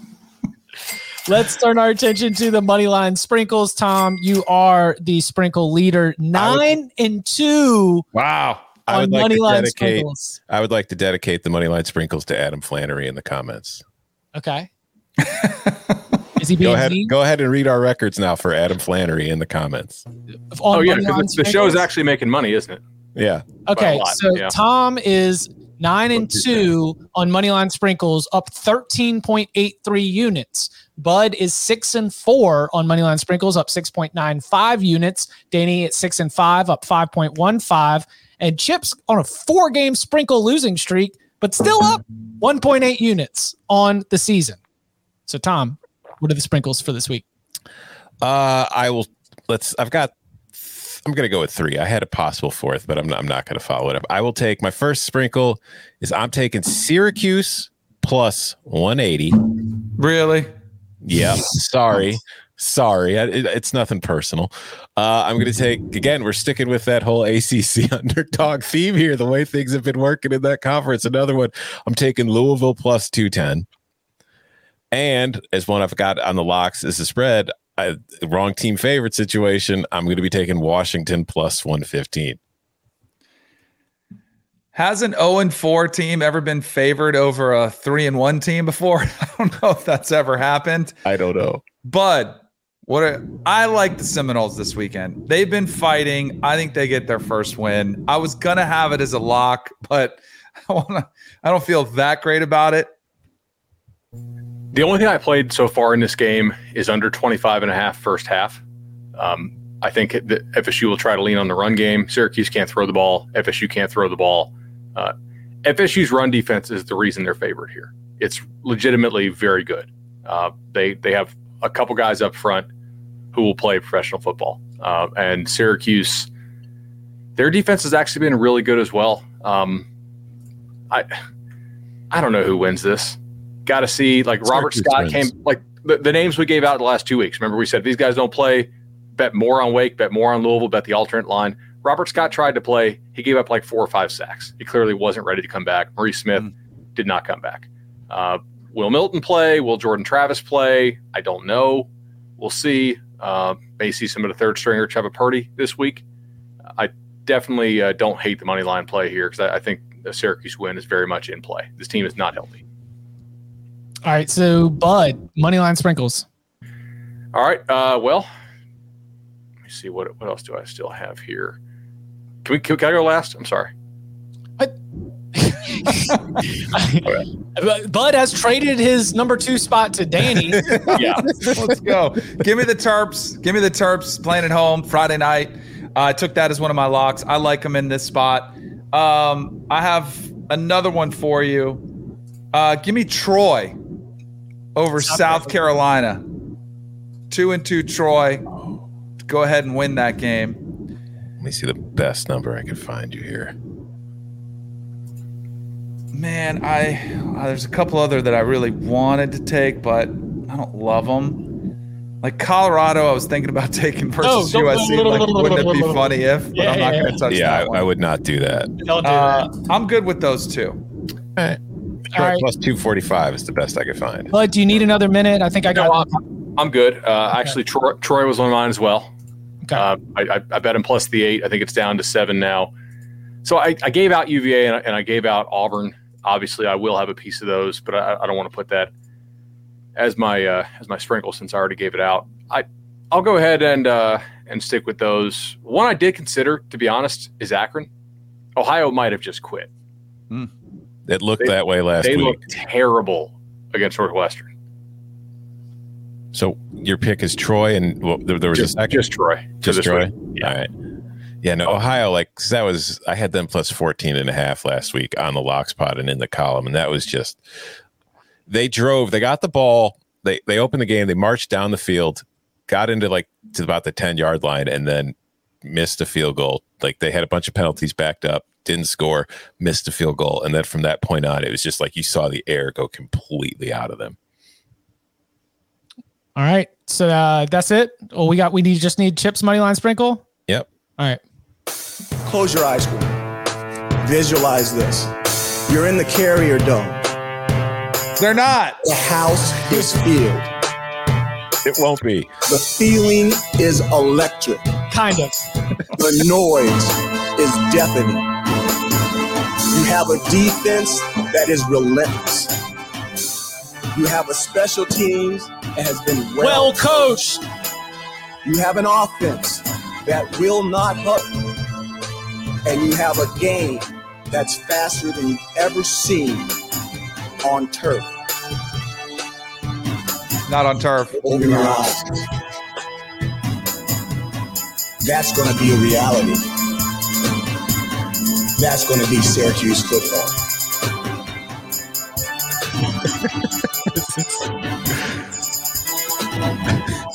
Let's turn our attention to the money line sprinkles. Tom, you are the sprinkle leader, nine and two. wow. I On would like money to dedicate. sprinkles. I would like to dedicate the Moneyline sprinkles to Adam Flannery in the comments. Okay. Is he being Go ahead. mean? Go ahead and read our records now for Adam Flannery in the comments. On Oh, yeah. money line 'cause The, show is actually making money, isn't it? Yeah. Okay, by a lot, so yeah. Tom is nine and two on Moneyline Sprinkles, up 13.83 units. Bud is six and four on Moneyline Sprinkles, up 6.95 units. Danny at six and five, up 5.15. And Chips on a four game sprinkle losing streak, but still up 1.8 units on the season. So, Tom, what are the sprinkles for this week? Uh, I will. Let's. I've got. I'm going to go with three. I had a possible fourth, but I'm not, I'm not going to follow it up. I will take my first sprinkle. Is I'm taking Syracuse plus 180. Really? Yeah. Sorry. Sorry. It, it's nothing personal. Uh, I'm going to take, again, we're sticking with that whole ACC underdog theme here, the way things have been working in that conference. Another one, I'm taking Louisville plus 210. And as one I've got on the locks is the spread, I, wrong team favorite situation. I'm going to be taking Washington plus 115. Has an 0 and 4 team ever been favored over a 3 and 1 team before? I don't know if that's ever happened. I don't know. But what I like the Seminoles this weekend. They've been fighting. I think they get their first win. I was to have it as a lock, but I want to I don't feel that great about it. The only thing I played so far in this game is under 25 and a half first half. Um, I think that FSU will try to lean on the run game. Syracuse can't throw the ball. FSU can't throw the ball. Uh, FSU's run defense is the reason they're favored here. It's legitimately very good. Uh, they they have a couple guys up front who will play professional football, uh, and Syracuse, their defense has actually been really good as well. Um, I I don't know who wins this. Got to see like Robert Syracuse Scott wins. came like the, the names we gave out the last two weeks. Remember we said these guys don't play, bet more on Wake, bet more on Louisville, bet the alternate line. Robert Scott tried to play. He gave up like four or five sacks. He clearly wasn't ready to come back. Maurice Smith did not come back. Uh, will Milton play? Will Jordan Travis play? I don't know. We'll see. Uh, may see some of the third stringer Trevor Purdy this week. I definitely uh, don't hate the money line play here because I, I think the Syracuse win is very much in play. This team is not healthy. All right. So, Bud, money line sprinkles. All right. Uh, well, let me see what what else do I still have here. Can we can, can I go last? I'm sorry. Bud has traded his number two spot to Danny. yeah. Let's go. Give me the Terps. Give me the Terps playing at home Friday night. Uh, I took that as one of my locks. I like them in this spot. Um, I have another one for you. Uh, give me Troy over South, Carolina. Two and two, Troy. Go ahead and win that game. Let me see the best number I can find you here. Man, I uh, there's a couple other that I really wanted to take, but I don't love them. Like Colorado, I was thinking about taking versus Oh, don't- USC. Like, wouldn't it be funny if? But Yeah, I'm not yeah, going to touch yeah, that I. I would not do that. Don't do Uh, that. I'm good with those two. All right. Plus 245 is the best I could find. Bud, do you need another minute? I think I No, got. I'm, I'm good. Uh, Actually, Troy, Troy was on mine as well. Okay. Uh, I, I, I bet him plus the eight. I think it's down to seven now. So I, I gave out UVA and I, and I gave out Auburn. Obviously, I will have a piece of those, but I, I don't want to put that as my uh, as my sprinkle since I already gave it out. I I'll go ahead and uh, and stick with those. One I did consider, to be honest, is Akron. Ohio might have just quit. It looked They- that way last they week. looked terrible against Northwestern. So your pick is Troy, and well, there, there was Just, a second. just Troy. Just Troy. week. All right. Yeah, no, Ohio, like 'cause that was I had them plus 14 and a half last week on the lock spot and in the column. And that was just they drove, they got the ball, they they opened the game, they marched down the field, got into like to about the 10 yard line, and then missed a field goal. Like they had a bunch of penalties backed up, didn't score, missed a field goal. And then from that point on, it was just like you saw the air go completely out of them. All right. So uh, that's it. Well, we got. We need just need Chips money line sprinkle. Yep. All right. Close your eyes for me. Visualize this. You're in the carrier dome. They're not. The house is filled. It won't be. The feeling is electric. Kind of. The noise is deafening. You have a defense that is relentless. You have a special teams that has been well, Well coached. You have an offense that will not hurt. And you have a game that's faster than you've ever seen on turf. Not on turf. Open your eyes. That's going to be a reality. That's going to be Syracuse football.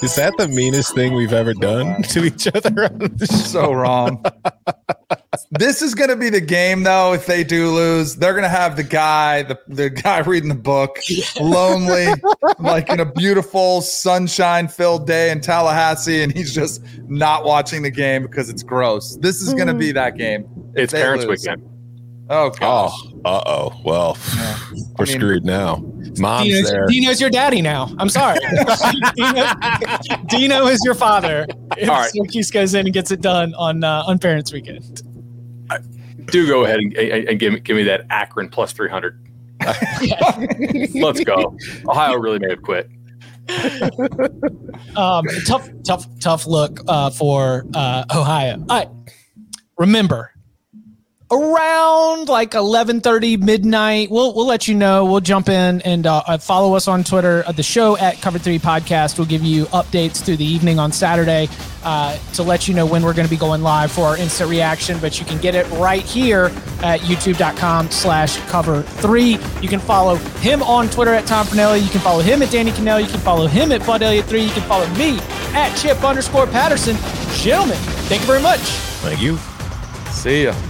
Is that the meanest thing we've ever done to each other? On the so wrong. this is going to be the game, though. If they do lose, they're going to have the guy, the, the guy reading the book, lonely, like in a beautiful sunshine filled day in Tallahassee, and he's just not watching the game because it's gross. This is going to be that game. It's they parents' lose. weekend. Oh gosh. Oh, uh oh. Well, we're I mean- screwed now. Mom's Dino's, there. Dino's your daddy now. I'm sorry. Dino, Dino is your father. If All right. Syracuse goes in and gets it done on uh, on Parents Weekend. Do go ahead and, and, and give me give me that Akron plus three hundred. Let's go. Ohio really may have quit. Um, tough, tough, tough look uh, for uh, Ohio. All right. Remember, around like 11:30 midnight, we'll we'll let you know. We'll jump in and uh, uh, follow us on Twitter. Uh, the show at Cover Three Podcast We'll give you updates through the evening on Saturday uh, to let you know when we're going to be going live for our instant reaction. But you can get it right here at YouTube.com/slash Cover Three. You can follow him on Twitter at Tom Fornelli. You can follow him at Danny Kanell. You can follow him at Bud Elliott Three. You can follow me at Chip underscore Patterson. Gentlemen, thank you very much. Thank you. See ya.